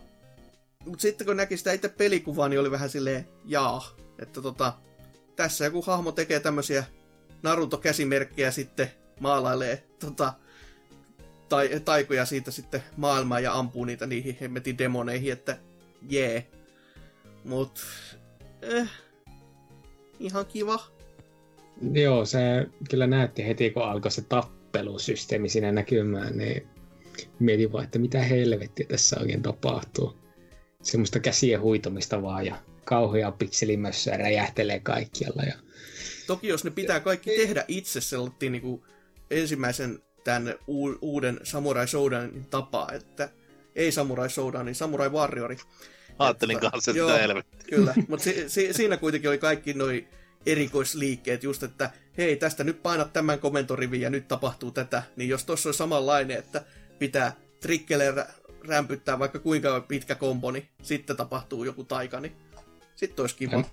mutta sitten kun näki sitä itse pelikuvaa, niin oli vähän silleen, jaa, että tota, tässä joku hahmo tekee tämmöisiä Naruto-käsimerkkejä sitten maalailee tota, tai, taikoja siitä sitten maailmaa ja ampuu niitä niihin hemmetin demoneihin, että jee. Yeah. Mut, eh, ihan kiva. Joo, se kyllä näytti heti, kun alkoi se tappelusysteemi siinä näkymään, niin mietin vaan, että mitä helvettiä tässä oikein tapahtuu semmoista käsien huitomista vaan ja kauheaa pikselimössöä räjähtelee kaikkialla. Ja... Toki jos ne pitää kaikki ja... tehdä itse sellainen niin ensimmäisen tämän uuden Samurai Showdownin tapaa, että ei Samurai Showdown, niin Samurai Warriori. Ajattelin että, kanssa, että joo, Kyllä, mutta si- si- siinä kuitenkin oli kaikki noin erikoisliikkeet, just että hei, tästä nyt painat tämän komentorivin ja nyt tapahtuu tätä, niin jos tuossa on samanlainen, että pitää trikkeleillä rämpyttää vaikka kuinka pitkä kombo, niin sitten tapahtuu joku taika, niin sitten olisi kiva.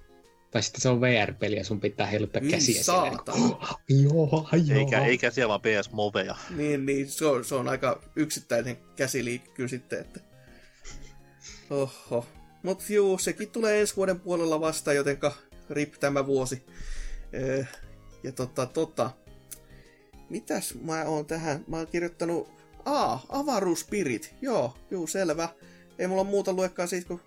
Tai sitten se on VR-peli ja sun pitää heiluttaa Ii, käsiä saatana. Oh, <gasps> joo, joo. Eikä, ei käsiä, vaan PS-moveja. Niin, niin se, on, se on aika yksittäinen käsiliike kyllä sitten, että... Oho. Mut juu, sekin tulee ensi vuoden puolella vasta, jotenka rip tämä vuosi. ja tota, tota. Mitäs mä oon tähän? Mä oon kirjoittanut Aa, avaruuspirit. Joo, juu, selvä. Ei mulla muuta luekkaan siitä, kun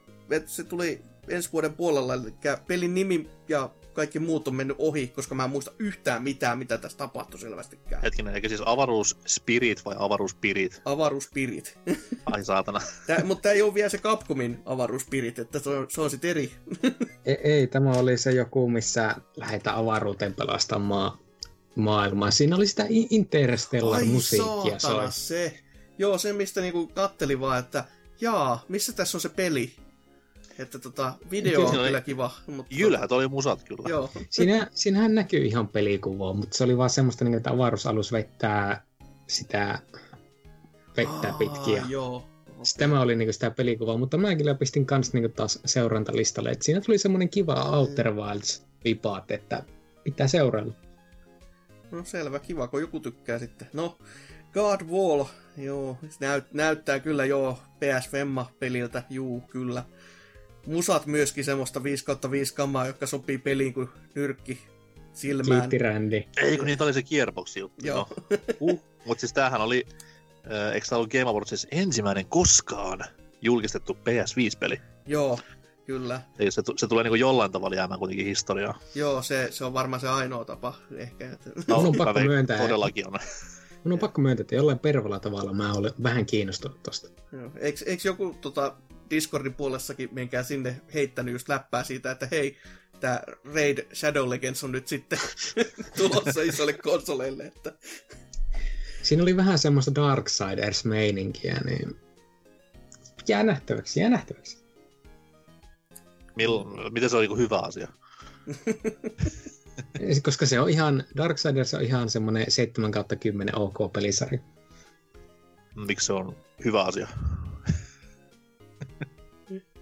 se tuli ensi vuoden puolella, eli pelin nimi ja kaikki muut on mennyt ohi, koska mä en muista yhtään mitään, mitä tässä tapahtui selvästikään. Hetkinen, eikä siis avaruuspirit vai avaruuspirit? Avaruuspirit. Ai saatana. <laughs> Tää, mutta tämä ei ole vielä se Capcomin avaruuspirit, että se on, se on sitten eri. <laughs> ei, ei, tämä oli se joku, missä lähdetään avaruuteen pelastamaan maailmaa. Siinä oli sitä Interstellar-musiikkia. Ai se. Joo, se mistä niinku katteli vaan, että jaa, missä tässä on se peli? Että tota, video on kyllä kiva. Mutta... Jylhät oli musat kyllä. Joo. Siinä, siinähän näkyy ihan pelikuvaa, mutta se oli vaan semmoista, niin, että avaruusalus vettää sitä vettä pitkiä. Joo. Okay. Tämä oli niinku sitä pelikuvaa, mutta mä kyllä pistin kans niinku taas seurantalistalle. Et siinä tuli semmoinen kiva Outer Wilds vipaat, että pitää seurailla. No selvä, kiva, kun joku tykkää sitten. No, God Wall, joo, näyt, näyttää kyllä joo PS Femma-peliltä, juu, kyllä. Musat myöskin semmoista 5 5 kamaa, jotka sopii peliin kuin nyrkki silmään. Kiitti Randy. Ei, kun niitä oli se Gearbox juttu. Joo. No. Uh, mutta siis tämähän oli, äh, eikö tämä ollut Game Awards ensimmäinen koskaan julkistettu PS5-peli? Joo, Kyllä. Eli se, se tulee niin jollain tavalla jäämään kuitenkin historiaa. Joo, se, se on varmaan se ainoa tapa ehkä. No, Mun on pakko myöntää. Todellakin on. Mun on pakko myöntää, että jollain pervalla tavalla mä olen vähän kiinnostunut tosta. Joo. Eikö, eikö joku tota, Discordin puolessakin menkää sinne heittänyt just läppää siitä, että hei, tämä Raid Shadow Legends on nyt sitten <laughs> tulossa isolle konsoleille. Että... Siinä oli vähän semmoista Darksiders-meininkiä, niin jää nähtäväksi, jää nähtäväksi. Mill, miten se on niin hyvä asia? <laughs> Koska se on ihan, Darksiders on ihan semmoinen 7 kautta 10 OK pelisarja. Miksi se on hyvä asia?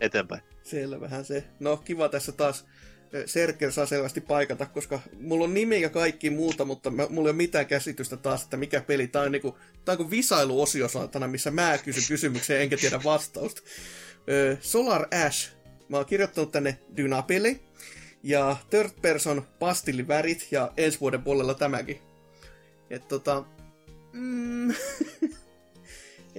Eteenpäin. Selvähän se. No kiva tässä taas Serker saa selvästi paikata, koska mulla on nimi ja kaikki muuta, mutta mä, mulla ei ole mitään käsitystä taas, että mikä peli. Tää on niinku, tää on kuin visailuosio saatana, missä mä kysyn kysymykseen enkä tiedä vastausta. Solar Ash Mä oon kirjoittanut tänne Dynapeli ja Third Person pastillivärit ja ensi vuoden puolella tämäkin. Et tota... Mm, <laughs>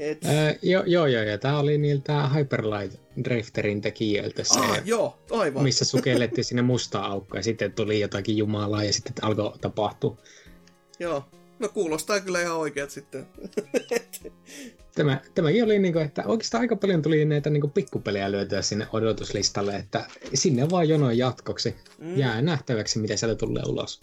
et... Äh, joo, joo, joo, ja tää oli niiltä Hyperlight Drifterin tekijöiltä se, ah, joo, aivan. missä sukellettiin sinne mustaa aukkoa ja sitten tuli jotakin jumalaa ja sitten alkoi tapahtua. Joo, no kuulostaa kyllä ihan oikeat sitten. <laughs> Tämä, tämäkin oli, niin kuin, että oikeastaan aika paljon tuli näitä niin kuin, pikkupelejä löytyä sinne odotuslistalle, että sinne vaan jonoin jatkoksi. Mm. Jää nähtäväksi, mitä sieltä tulee ulos.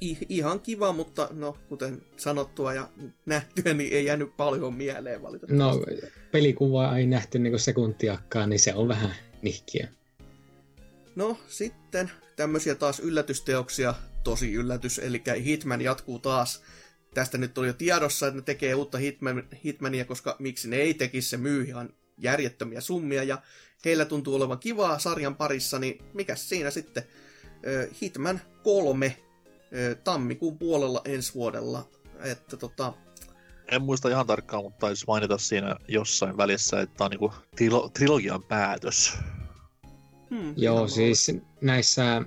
Ihan kiva, mutta no, kuten sanottua ja nähtyä, niin ei jäänyt paljon mieleen valitettavasti. No, pelikuvaa ei nähty niin sekuntiakkaan, niin se on vähän nihkiä. No sitten tämmöisiä taas yllätysteoksia, tosi yllätys, eli Hitman jatkuu taas. Tästä nyt oli jo tiedossa, että ne tekee uutta Hitman, Hitmania, koska miksi ne ei tekisi, se myy ihan järjettömiä summia, ja heillä tuntuu olevan kivaa sarjan parissa, niin mikä siinä sitten? Hitman 3 tammikuun puolella ensi vuodella. Että tota, en muista ihan tarkkaan, mutta taisi mainita siinä jossain välissä, että tämä on niinku trilo- trilogian päätös. Hmm, Joo, siis näissä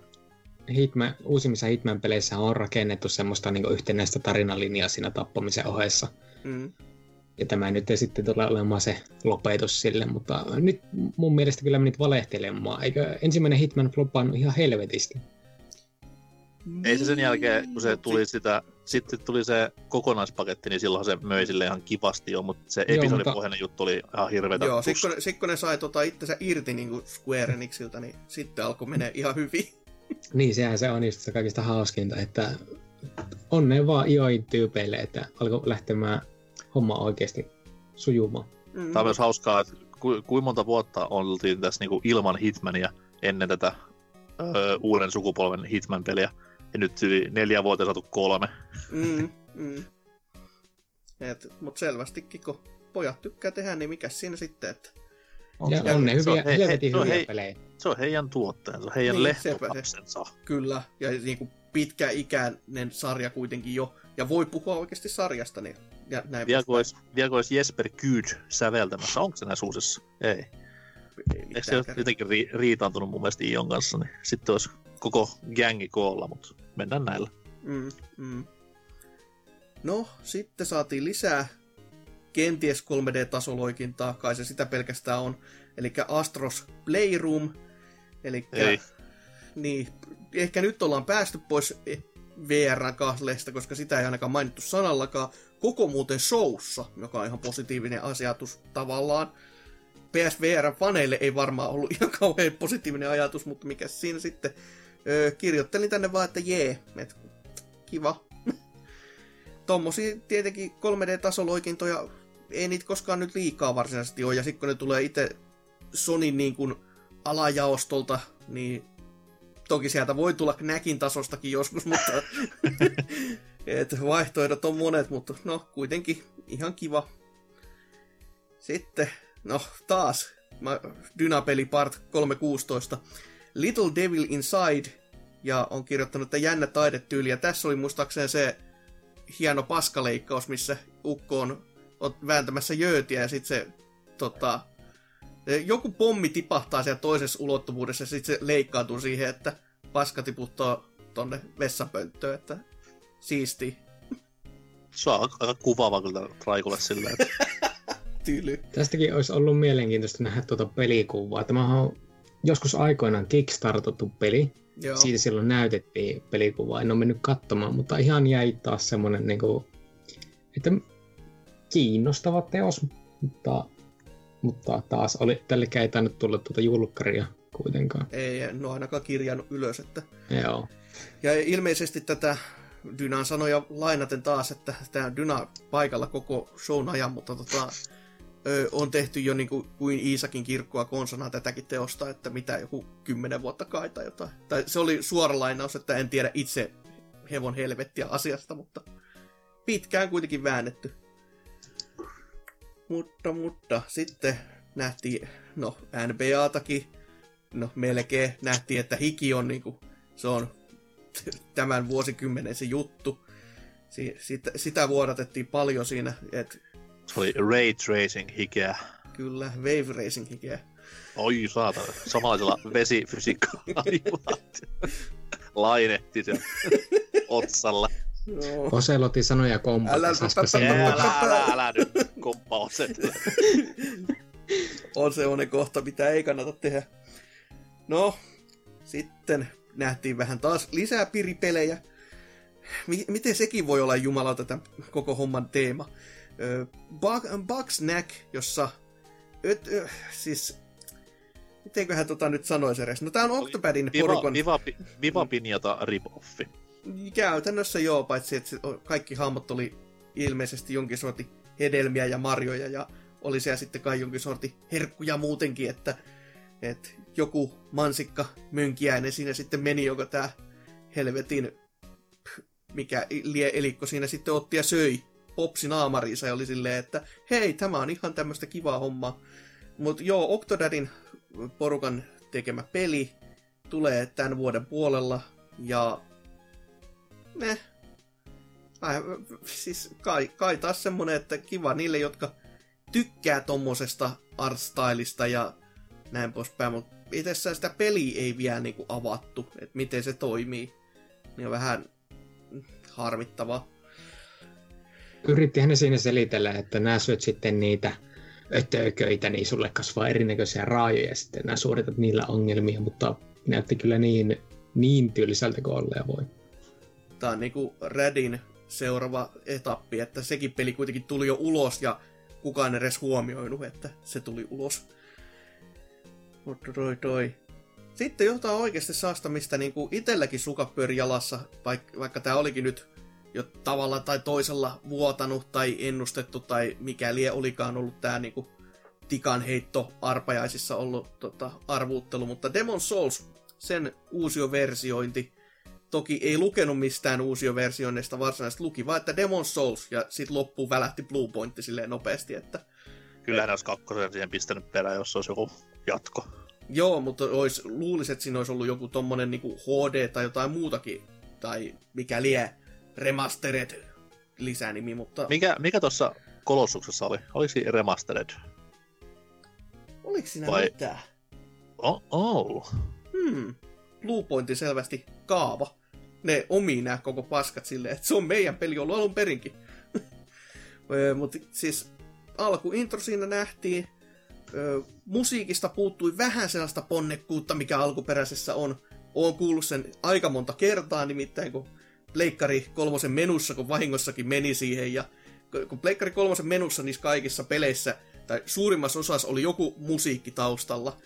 Hitman, uusimmissa Hitman-peleissä on rakennettu semmoista niin yhtenäistä tarinalinjaa siinä tappamisen ohessa. Hmm. Ja tämä nyt ei sitten tule olemaan se lopetus sille, mutta nyt mun mielestä kyllä menit valehtelemaan. Eikö ensimmäinen Hitman floppannut ihan helvetisti? Ei se sen jälkeen, kun se tuli sitä, sitten tuli se kokonaispaketti, niin silloin se möi sille ihan kivasti jo, mutta se episodipohjainen mutta... juttu oli ihan hirveetä. Joo, sitten kun, ne sai tota itsensä irti niin kuin Square Enixiltä, niin sitten alkoi menee ihan hyvin. <laughs> niin, sehän se on just kaikista hauskinta, että onneen vaan IOin tyypeille, että alkoi lähtemään homma oikeasti sujumaan. Mm. Tämä on myös hauskaa, että ku, kuinka monta vuotta oltiin tässä niinku ilman Hitmania ennen tätä öö, uuden sukupolven Hitman-peliä. Ja nyt yli neljä vuotta saatu kolme. Mm, mm. Mutta selvästikin, kun pojat tykkää tehdä, niin mikä siinä sitten, että... On, ja on ne hyviä, he, helvetin hyviä he, pelejä. Se on heidän tuotteensa, heidän niin, lehtolapsensa. Kyllä, ja niin kuin pitkäikäinen sarja kuitenkin jo, ja voi puhua oikeasti sarjasta, niin ja näin Vieläkö olisi, vieläkö olisi Jesper Kyd säveltämässä? Onko se näissä uusissa? Ei. Eikö se ole jotenkin ri- riitaantunut mun mielestä Ion kanssa, niin sitten olisi koko gängi koolla, mutta mennään näillä. Mm, mm. No, sitten saatiin lisää kenties 3D-tasoloikintaa, kai se sitä pelkästään on. Eli Astros Playroom. Eli niin, ehkä nyt ollaan päästy pois VRn kahleista, koska sitä ei ainakaan mainittu sanallakaan. Koko muuten showssa, joka on ihan positiivinen asiatus tavallaan. PSVR-faneille ei varmaan ollut ihan kauhean positiivinen ajatus, mutta mikä siinä sitten. Öö, kirjoittelin tänne vaan, että jee, et, kiva. <laughs> Tommosia tietenkin 3D-tasoloikintoja, ei niitä koskaan nyt liikaa varsinaisesti ole, ja sitten kun ne tulee itse Sonin niin kuin alajaostolta, niin toki sieltä voi tulla näkin tasostakin joskus, <laughs> mutta <laughs> et vaihtoehdot on monet, mutta no kuitenkin ihan kiva. Sitten No, taas. Dynapeli Part 316. Little Devil Inside. Ja on kirjoittanut, että jännä taidetyyli. Ja tässä oli muistaakseen se hieno paskaleikkaus, missä Ukko on, on vääntämässä jöötiä ja sitten se tota, joku pommi tipahtaa siellä toisessa ulottuvuudessa ja sitten se leikkaantuu siihen, että paska tiputtaa tonne vessapönttöön, että siisti. Se on aika kuvaava kyllä Traikulle silleen, <laughs> tyly. Tästäkin olisi ollut mielenkiintoista nähdä tuota pelikuvaa. Tämä on joskus aikoinaan kickstartattu peli. Joo. Siitä silloin näytettiin pelikuvaa. En ole mennyt katsomaan, mutta ihan jäi taas semmoinen, niin kuin, että kiinnostava teos, mutta, mutta taas oli, tälle ei tainnut tulla tuota julkkaria kuitenkaan. Ei, en ole ainakaan kirjannut ylös. Että... Joo. Ja ilmeisesti tätä Dynan sanoja lainaten taas, että tämä Dyna paikalla koko shown ajan, mutta tota, ö, on tehty jo niin kuin, kuin Iisakin kirkkoa konsana tätäkin teosta, että mitä joku kymmenen vuotta kai tai jotain. Tai se oli suora lainaus, että en tiedä itse hevon helvettiä asiasta, mutta pitkään kuitenkin väännetty. Mutta, mutta sitten nähtiin, no NBAtakin, no melkein nähtiin, että hiki on niinku, se on tämän vuosikymmenen se juttu. Si- sitä, sitä vuodatettiin paljon siinä, että se oli Ray Tracing hikeä. Kyllä, Wave Racing hikeä. Oi saatana, samanlaisella vesifysiikalla lainehti siellä otsalla. No. Oselotin sanoja kompaa. Älä, älä, älä, älä, älä nyt komppaa on semmonen kohta, mitä ei kannata tehdä. No, sitten nähtiin vähän taas lisää piripelejä. M- miten sekin voi olla jumalauta tämän koko homman teema? Bugsnack, jossa... Öt, ö, siis... Mitenköhän tota nyt sanoisi edes? No tää on Octopadin viva, porukon... Viva, viva Pinjata rip-offi. Käytännössä joo, paitsi että kaikki hahmot oli ilmeisesti jonkin sorti hedelmiä ja marjoja ja oli siellä sitten kai jonkin sorti herkkuja muutenkin, että et joku mansikka mönkiäinen siinä sitten meni, joka tämä helvetin mikä lie elikko siinä sitten otti ja söi popsi naamariinsa ja oli silleen, että hei, tämä on ihan tämmöistä kivaa hommaa. Mutta joo, Octodadin porukan tekemä peli tulee tämän vuoden puolella ja ne, siis kai, kai taas semmonen, että kiva niille, jotka tykkää tommosesta artstylista ja näin poispäin, mutta itsessään sitä peliä ei vielä niinku avattu, että miten se toimii. Niin on vähän harmittavaa. Yrittihän ne siinä selitellä, että nämä syöt sitten niitä ötököitä, niin sulle kasvaa erinäköisiä raajoja ja sitten nämä suoritat niillä ongelmia, mutta näytti kyllä niin, niin tylsältä kuin olleen voi. Tämä on niinku Redin seuraava etappi, että sekin peli kuitenkin tuli jo ulos ja kukaan edes huomioinut, että se tuli ulos. Mutta toi toi. Sitten johtaa oikeasti saasta, mistä niinku itselläkin pyöri jalassa, vaikka, vaikka tämä olikin nyt jo tavalla tai toisella vuotanut tai ennustettu tai mikäli olikaan ollut tämä niinku tikan heitto arpajaisissa ollut tota, arvuuttelu, mutta Demon Souls, sen uusioversiointi, toki ei lukenut mistään uusioversioinnista varsinaisesti, luki vaan, että Demon Souls, ja sitten loppuun välähti Blue Pointti silleen nopeasti, että... Kyllähän olisi kakkosen siihen pistänyt perään, jos olisi joku jatko. Joo, mutta olisi, luulisin, että siinä olisi ollut joku tommonen niin HD tai jotain muutakin, tai mikä lie remastered lisänimi, mutta... Mikä, mikä tuossa kolossuksessa oli? Oliko siinä remastered? Oliko siinä Vai... mitään? Oh, oh. Hmm. Bluepointti selvästi kaava. Ne omii nämä koko paskat silleen, että se on meidän peli ollut alun perinkin. <laughs> Mutta siis alkuintro siinä nähtiin. Ö, musiikista puuttui vähän sellaista ponnekkuutta, mikä alkuperäisessä on. Oon kuullut sen aika monta kertaa, nimittäin kun Pleikkari kolmosen menussa, kun vahingossakin meni siihen, ja kun Pleikkari kolmosen menussa niissä kaikissa peleissä, tai suurimmassa osassa oli joku musiikki taustalla,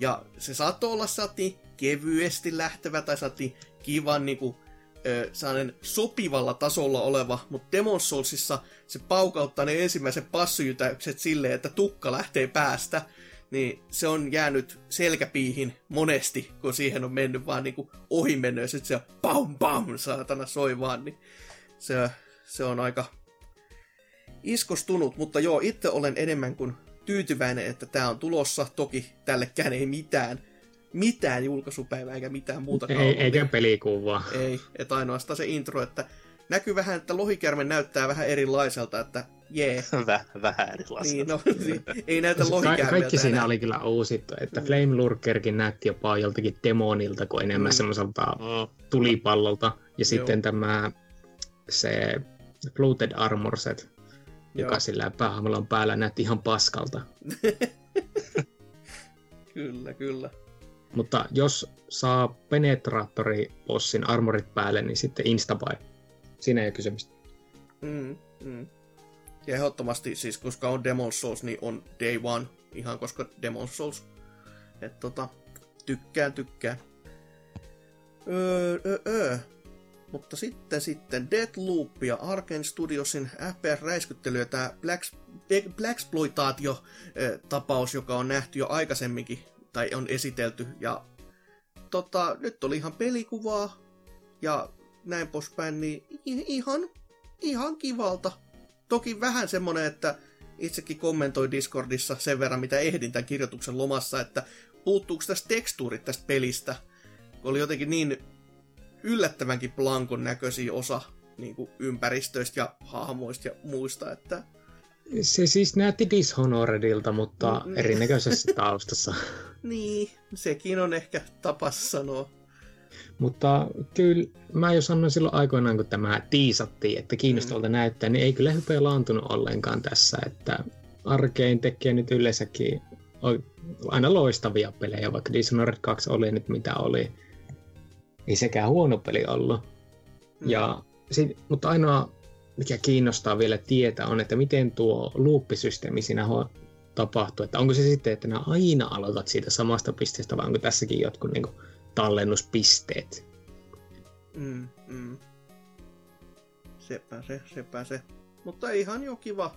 ja se saattoi olla saatiin kevyesti lähtevä, tai saatiin kivan niin kuin, sellainen sopivalla tasolla oleva, mutta Demon Soulsissa se paukauttaa ne ensimmäiset passujytäykset silleen, että tukka lähtee päästä, niin se on jäänyt selkäpiihin monesti, kun siihen on mennyt vaan niinku ohi mennyt, ja sitten se pam pam saatana soi vaan, niin se, se on aika iskostunut, mutta joo, itse olen enemmän kuin tyytyväinen, että tämä on tulossa. Toki tällekään ei mitään, mitään julkaisupäivää eikä mitään muuta. Ei, eikä pelikuvaa. Ei, että ainoastaan se intro, että näkyy vähän, että lohikärme näyttää vähän erilaiselta, että jee. <laughs> Väh, vähän erilaiselta. Niin, no, <laughs> ei näytä lohikärmeltä Ka- Kaikki siinä enää. oli kyllä uusittu, että mm. Flame Lurkerkin näytti jopa joltakin demonilta, kuin enemmän mm. semmoiselta mm. tulipallolta. Ja Joo. sitten tämä se Fluted Armor Set, Joo. joka sillä päähahmolla päällä näytti ihan paskalta. <laughs> kyllä, kyllä. Mutta jos saa penetraattori-bossin armorit päälle, niin sitten instabuy. Siinä ei ole kysymystä. Mm, mm. Ja ehdottomasti, siis koska on Demon Souls, niin on Day One, ihan koska Demon Souls. että tota, tykkään, tykkään. Öö, öö, öö. Mutta sitten, sitten Deathloop ja Arkane Studiosin FPS-räiskyttely ja tämä Blaxploitaatio-tapaus, joka on nähty jo aikaisemminkin, tai on esitelty, ja tota, nyt oli ihan pelikuvaa, ja näin poispäin, niin ihan, ihan kivalta. Toki vähän semmonen, että itsekin kommentoi Discordissa sen verran, mitä ehdin tämän kirjoituksen lomassa, että puuttuuko tästä tekstuurit tästä pelistä. Oli jotenkin niin yllättävänkin plankon näköisiä osa niin kuin ympäristöistä ja hahmoista ja muista, että... Se siis näytti Dishonoredilta, mutta mm, erinäköisessä taustassa. <laughs> niin, sekin on ehkä tapas sanoa. Mutta kyllä mä jo sanoin silloin aikoinaan, kun tämä tiisattiin, että kiinnostavalta mm. näyttää, niin ei kyllä hypeä laantunut ollenkaan tässä, että Arkein tekee nyt yleensäkin aina loistavia pelejä, vaikka Dishonored 2 oli nyt mitä oli. Ei sekään huono peli ollut. Mm. Ja, sit, mutta ainoa, mikä kiinnostaa vielä tietää, on, että miten tuo luuppisysteemi siinä tapahtuu. Että onko se sitten, että nämä aina aloitat siitä samasta pisteestä, vai onko tässäkin jotkut niin kuin, tallennuspisteet. Mm, mm. Sepä se, sepä se. Mutta ihan jo kiva.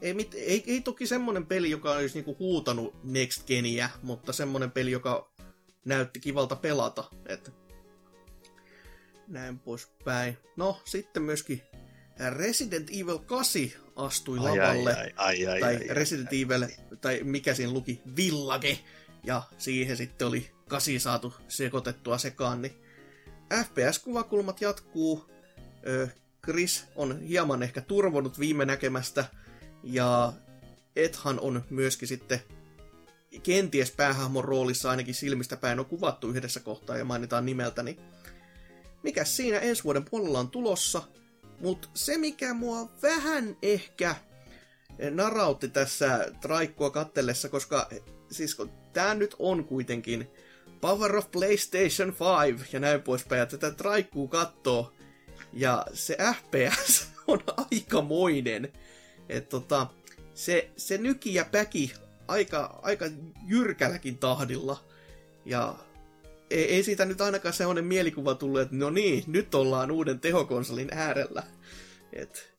Ei, mit, ei, ei toki semmonen peli, joka olisi niinku huutanut Next Geniä, mutta semmonen peli, joka näytti kivalta pelata. Että näin poispäin. No, sitten myöskin Resident Evil 8 astui ai, lavalle. Ai, ai, ai, tai ai, Resident ai, Evil, ai. tai mikä siinä luki, Village. Ja siihen sitten oli kasi saatu sekoitettua sekaan, niin FPS-kuvakulmat jatkuu. Chris on hieman ehkä turvonnut viime näkemästä, ja Ethan on myöskin sitten kenties päähahmon roolissa ainakin silmistä päin on kuvattu yhdessä kohtaa ja mainitaan nimeltä, niin mikä siinä ensi vuoden puolella on tulossa. Mutta se, mikä mua vähän ehkä narautti tässä traikkua kattellessa, koska siis kun tää nyt on kuitenkin Power of PlayStation 5 ja näin poispäin, ja tätä traikkuu kattoo, ja se FPS <laughs> on aikamoinen. että tota, se, se nyki ja päki aika, aika jyrkälläkin tahdilla. Ja ei, ei siitä nyt ainakaan sellainen mielikuva tullut, että no niin, nyt ollaan uuden tehokonsolin äärellä. Et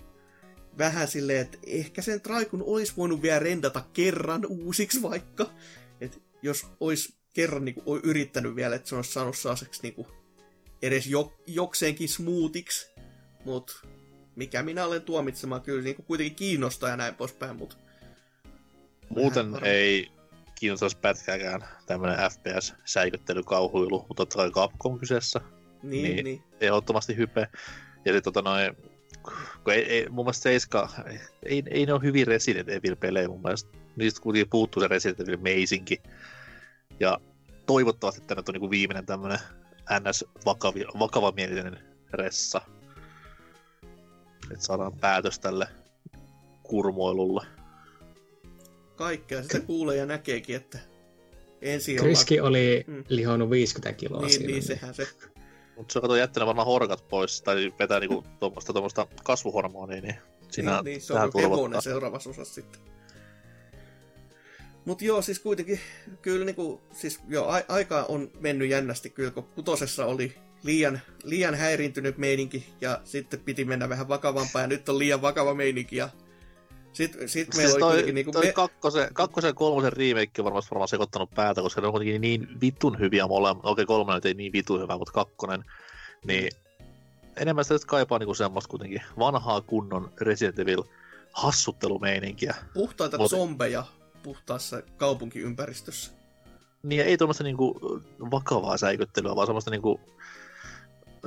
vähän silleen, että ehkä sen Traikun olisi voinut vielä rendata kerran uusiksi vaikka. Jos olisi kerran niin kuin, yrittänyt vielä, että se olisi saanut saaseksi niin kuin, edes jo, jokseenkin smoothiksi. Mutta mikä minä olen tuomitsemaan, kyllä niin kuin, kuitenkin kiinnostaa ja näin poispäin, mutta Muuten Vähän ei kiinnostaisi pätkääkään tämmöinen FPS-säikyttelykauhuilu, mutta totta kai Capcom kyseessä. Niin, niin, niin. Ehdottomasti hype. Ja sitten tota noin, kun ei, ei, mun mielestä Seiska, ei, ei ne ole hyvin Resident Evil-pelejä mun mielestä. Niistä kuitenkin puuttuu se Resident Evil meisinki. Ja toivottavasti tämä on niin viimeinen tämmöinen ns. Vakavi, vakavamielinen ressa. Että saadaan päätös tälle kurmoilulle kaikkea sitä kuulee ja näkeekin, että ensi Kriski ollaan... oli mm. lihonnut 50 kiloa niin, siinä. Niin, sehän se. Mutta se on jättänyt varmaan horkat pois, tai vetää niinku tuommoista, tuommoista kasvuhormonia, niin siinä niin, niin, se on hevonen seuraavassa osassa sitten. Mutta joo, siis kuitenkin, kyllä niinku, siis joo, a- aikaa on mennyt jännästi kyllä, kun kutosessa oli liian, liian häiriintynyt meininki, ja sitten piti mennä vähän vakavampaa, ja nyt on liian vakava meininki, ja sitten sit meillä siis toi, oli niinku... Toi me... kakkosen, kakkosen ja kolmosen remake on varmasti varmaan sekoittanut päätä, koska ne on kuitenkin niin vitun hyviä molemmat. Okei, kolmonen ei niin vitun hyvä, mutta kakkonen. Niin enemmän sitä kaipaa niinku semmoista kuitenkin vanhaa kunnon Resident Evil hassuttelumeininkiä. Puhtaita Mut... zombeja puhtaassa kaupunkiympäristössä. Niin, ei tuommoista niinku vakavaa säikyttelyä, vaan semmoista niinku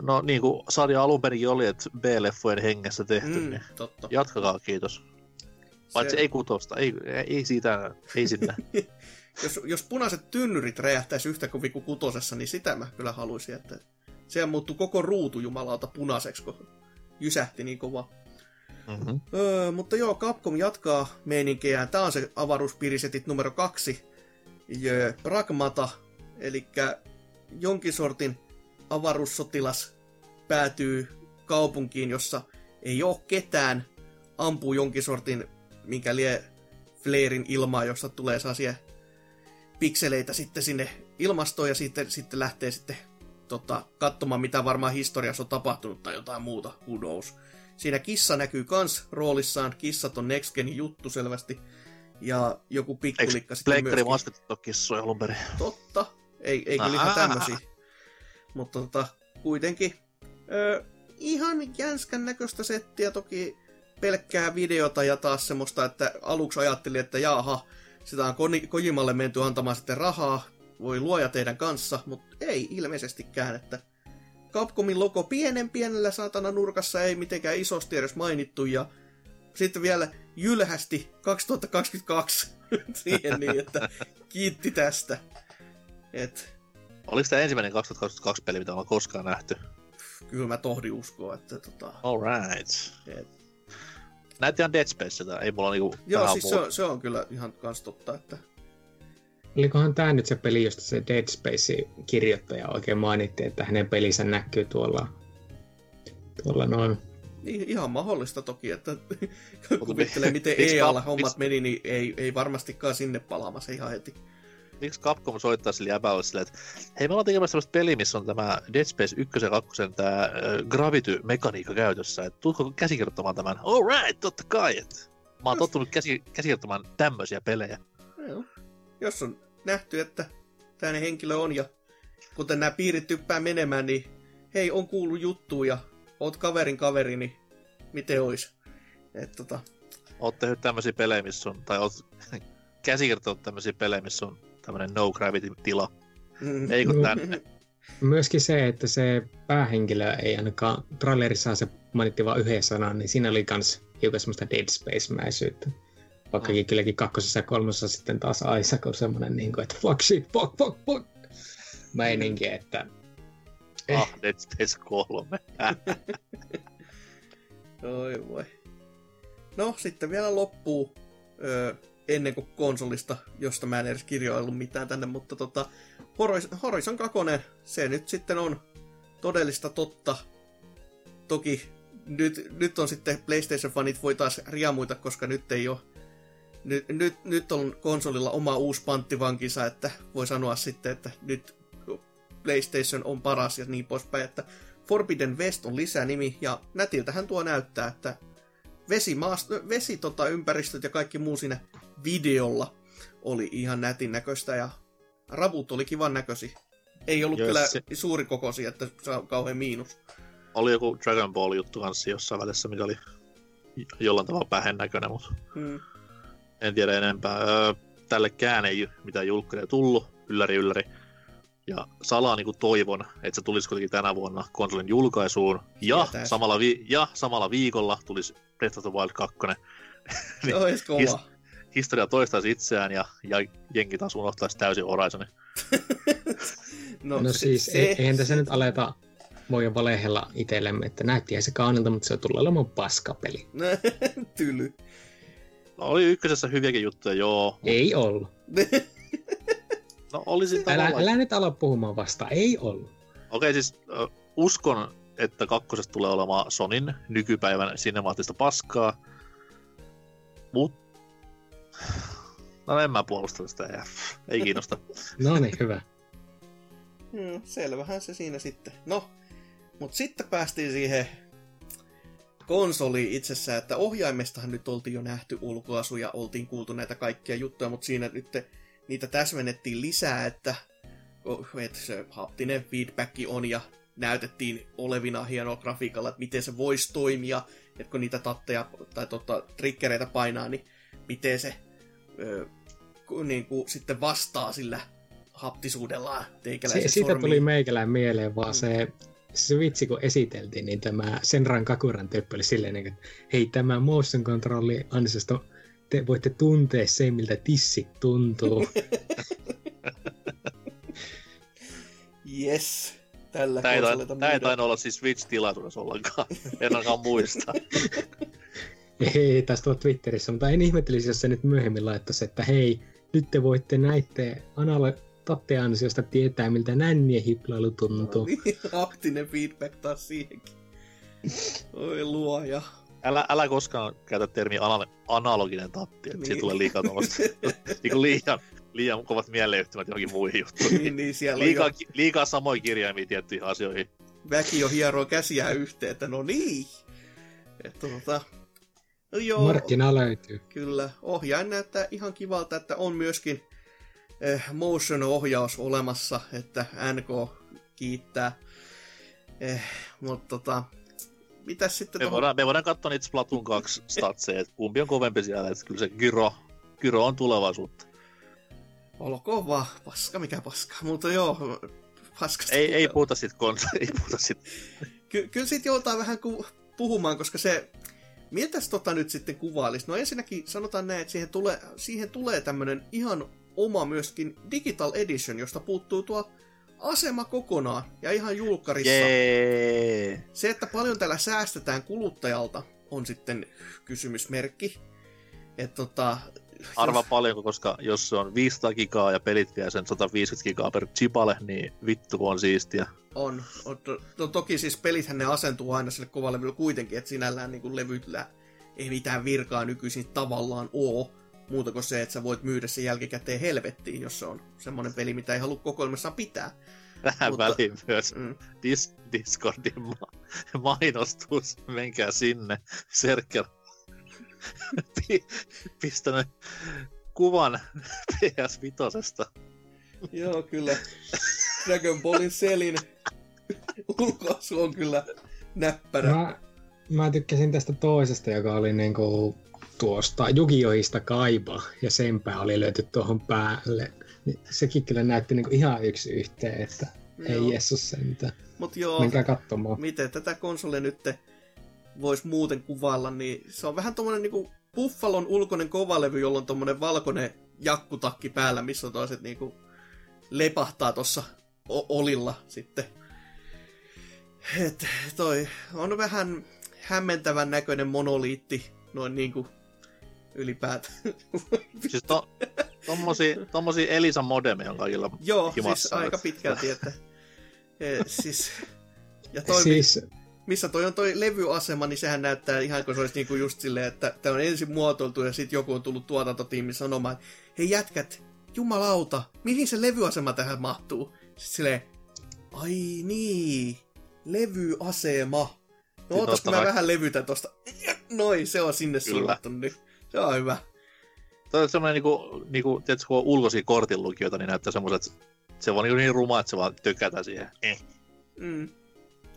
No niin kuin sarja alun perin oli, että B-leffojen hengessä tehty, mm, niin totta. jatkakaa, kiitos. Paitsi se... ei kutosta, ei, ei siitä, ei sinne. <laughs> jos, jos punaiset tynnyrit räjähtäisi yhtä kovin kuin kutosessa, niin sitä mä kyllä haluaisin, että sehän muuttui koko ruutu jumalauta punaiseksi, kun jysähti niin kova. Mm-hmm. Öö, mutta joo, Capcom jatkaa meininkejään. Tää on se avaruuspirisetit numero kaksi. Jö, Pragmata, eli jonkin sortin avaruussotilas päätyy kaupunkiin, jossa ei ole ketään, ampuu jonkin sortin minkä lie Flairin ilmaa, josta tulee sellaisia pikseleitä sitten sinne ilmastoon ja sitten, sitten lähtee sitten tota, katsomaan, mitä varmaan historiassa on tapahtunut tai jotain muuta, who knows. Siinä kissa näkyy kans roolissaan, kissat on Next Genin juttu selvästi, ja joku pikkulikka sitten myöskin. Eikö ole kissoja alun perin? Totta, ei, ei kyllä ihan tämmösiä. Mutta tota, kuitenkin ö, ihan jänskän näköistä settiä, toki pelkkää videota ja taas semmoista, että aluksi ajattelin, että jaha, sitä on Kojimalle menty antamaan sitten rahaa, voi luoja teidän kanssa, mutta ei ilmeisestikään, että Capcomin logo pienen pienellä saatana nurkassa ei mitenkään isosti edes mainittu ja sitten vielä jylhästi 2022 <laughs> siihen niin, että kiitti tästä. Et... Oliko tämä ensimmäinen 2022 peli, mitä ollaan koskaan nähty? Kyllä mä tohdin uskoa, että tota... Alright. Et näytti ihan Dead Spacelta, ei mulla niinku Joo, siis se on, se on, kyllä ihan kans totta, että... Olikohan tämä nyt se peli, josta se Dead Space kirjoittaja oikein mainitti, että hänen pelinsä näkyy tuolla, tuolla noin. Niin, ihan mahdollista toki, että <laughs> kuvittelee miten EA-hommat meni, niin ei, ei varmastikaan sinne palaamassa ihan heti miksi Capcom soittaa sille jäbälle silleen, että hei me ollaan tekemässä sellaista peliä, missä on tämä Dead Space 1 ja 2 tämä Gravity-mekaniikka käytössä, että tuutko käsikirjoittamaan tämän? Alright, totta kai, että mä oon tottunut käsi, käsikirjoittamaan tämmöisiä pelejä. Joo. Jos on nähty, että tämmöinen henkilö on ja kuten nämä piirit typpää menemään, niin hei, on kuullut juttuja, oot kaverin kaveri, niin miten ois? Et, tota... Oot tehnyt tämmöisiä <laughs> pelejä, missä on, tai oot käsikirjoittanut tämmöisiä pelejä, missä on tämmöinen no gravity tila. Mm. Ei kun tänne. Myöskin se, että se päähenkilö ei ainakaan, trailerissa se mainittiin vain yhden sanan, niin siinä oli kans hiukan semmoista Dead Space-mäisyyttä. Vaikkakin oh. kylläkin kakkosessa ja kolmosessa sitten taas Isaac on semmoinen, niin kuin, että fuck shit, fuck, fuck, fuck. Meininki, että... Ah, Dead Space 3. Oi voi. No, sitten vielä loppuu öö, ennen kuin konsolista, josta mä en edes kirjoillut mitään tänne, mutta tota, Horizon 2, se nyt sitten on todellista totta. Toki nyt, nyt on sitten PlayStation-fanit voi taas riamuita, koska nyt ei ole nyt, nyt, nyt on konsolilla oma uusi panttivankinsa, että voi sanoa sitten, että nyt PlayStation on paras ja niin poispäin, että Forbidden West on lisänimi, ja nätiltähän tuo näyttää, että vesi, maast- vesi tota, ympäristöt ja kaikki muu siinä videolla oli ihan nätin näköistä, ja ravut oli kivan näköisi. Ei ollut Joo, kyllä se... suuri kokosi, että se on kauhean miinus. Oli joku Dragon Ball juttu kanssa jossain välissä, mikä oli jollain tavalla pähen näköinen, mutta hmm. En tiedä enempää. tällekään ei mitään julkkaria tullut, ylläri ylläri. Ja salaa niin toivon, että se tulisi kuitenkin tänä vuonna konsolin julkaisuun. Ja samalla, vi- ja samalla viikolla tulisi Breath of the Wild 2. niin, Ois kova. His- historia toistaisi itseään ja, ja jenki taas unohtaisi täysin Horizonin. <laughs> no, no siis, se, eihän tässä nyt aleta voi valehella itsellemme, että näytti se kaunilta, mutta se tulee olemaan paskapeli. <laughs> Tyly. No, oli ykkösessä hyviäkin juttuja, joo. Ei ollut. <laughs> no olisi älä, älä nyt ala puhumaan vasta, ei ollut. Okei, okay, siis uh, uskon, että kakkosesta tulee olemaan Sonin nykypäivän sinemaattista paskaa, mutta No en mä puolusta sitä ja ei kiinnosta. <laughs> no niin, hyvä. Hmm, selvähän se siinä sitten. No, mutta sitten päästiin siihen konsoli itsessään, että ohjaimestahan nyt oltiin jo nähty ulkoasu ja oltiin kuultu näitä kaikkia juttuja, mutta siinä nyt niitä täsmennettiin lisää, että, että se haptinen feedback on ja näytettiin olevina hienoa grafiikalla, että miten se voisi toimia, että kun niitä tatteja tai tota, triggereitä painaa, niin miten se niin kuin sitten vastaa sillä haptisuudellaan teikäläisen se, Siitä tuli meikälään mieleen vaan mm. se, se vitsi, kun esiteltiin, niin tämä Senran Kakuran töppö oli silleen, että hei, tämä motion controlli ansiosta te voitte tuntea se, miltä tissi tuntuu. <laughs> yes. Tällä tämä ei, tämä ei tainnut olla siis Switch-tilaisuudessa ollenkaan. <laughs> en ainakaan muista. <laughs> Ei, tästä on Twitterissä, mutta en ihmettelisi, jos se nyt myöhemmin laittaisi, että hei, nyt te voitte näitte analo- ansiosta tietää, miltä nännien hiplailu tuntuu. No niin, aktinen feedback taas siihenkin. Oi luoja. Älä, älä koskaan käytä termiä anal- analoginen tatti, että niin. siitä tulee liikaa tuommoista, <laughs> niin liian, liian kovat mieleyhtymät johonkin muihin juttuihin. niin, niin siellä liikaa, jo... liikaa samoja kirjaimia tiettyihin asioihin. Väki jo hieroo käsiä yhteen, että no niin. Että tota, No joo, Markkina löytyy. Kyllä. Ohjain näyttää ihan kivalta, että on myöskin eh, motion-ohjaus olemassa, että NK kiittää. Eh, mutta tota, mitäs sitten... Me, tohon... voidaan, me voidaan katsoa niitä Splatoon 2 statseja, että kumpi on kovempi siellä, että kyllä se Gyro, Gyro on tulevaisuutta. Olkoon vaan, paska mikä paska, mutta joo, paskasta. Ei, ei puhuta sit konsa, <laughs> ei puhuta sit. Ky- kyllä sit joutaa vähän ku- puhumaan, koska se Miltäs tota nyt sitten kuvailisi? No ensinnäkin sanotaan näin, että siihen tulee, siihen tulee tämmönen ihan oma myöskin Digital Edition, josta puuttuu tuo asema kokonaan ja ihan julkkarissa. Yeah. Se, että paljon tällä säästetään kuluttajalta, on sitten kysymysmerkki. Et tota, Arva jos... paljonko, koska jos se on 500 gigaa ja pelit vie sen 150 gigaa per chipale, niin vittu on siistiä. On. on to, to, toki siis pelithän ne asentuu aina sille kovalle kuitenkin, että sinällään niin levyllä ei mitään virkaa nykyisin tavallaan oo. Muuta kuin se, että sä voit myydä sen jälkikäteen helvettiin, jos se on semmoinen peli, mitä ei halua kokoelmassa pitää. Tähän Mutta, väliin myös mm. Dis- Discordin ma- mainostus. Menkää sinne. Serkel <laughs> pistänyt kuvan PS Vitosesta. Joo, kyllä. Dragon Ballin selin ulkoasu on kyllä näppärä. Mä, mä tykkäsin tästä toisesta, joka oli niinku tuosta Jugioista Kaiba, ja senpä oli löyty tuohon päälle. Niin sekin kyllä näytti niinku ihan yksi yhteen, että joo. ei Jessus sentään. Mut joo, Menkää katsomaan. miten tätä konsolia nyt voisi muuten kuvailla, niin se on vähän tommonen niinku Buffalon ulkoinen kovalevy, jolla on tommonen valkoinen jakkutakki päällä, missä on toiset niinku lepahtaa tuossa olilla sitten. Et toi on vähän hämmentävän näköinen monoliitti, noin niinku ylipäätään. Siis to, tommosia, tommosia Elisa modemeja on kaikilla Joo, siis aika pitkälti, että e, siis, ja toi, siis... missä toi on toi levyasema, niin sehän näyttää ihan kuin se olisi niinku just silleen, että tämä on ensin muotoiltu ja sitten joku on tullut tuotantotiimi sanomaan, hei jätkät, jumalauta, mihin se levyasema tähän mahtuu? Sitten silleen, ai niin, levyasema. No ootasko mä vähän levytä tosta? Noin, se on sinne suunnattu nyt. Se on hyvä. Tämä on semmoinen, niinku, niinku, tiedätkö, kun on ulkoisia kortinlukijoita, niin näyttää semmoiset, se on niin, niin ruma, että se vaan tykätään siihen. Eh. Mm.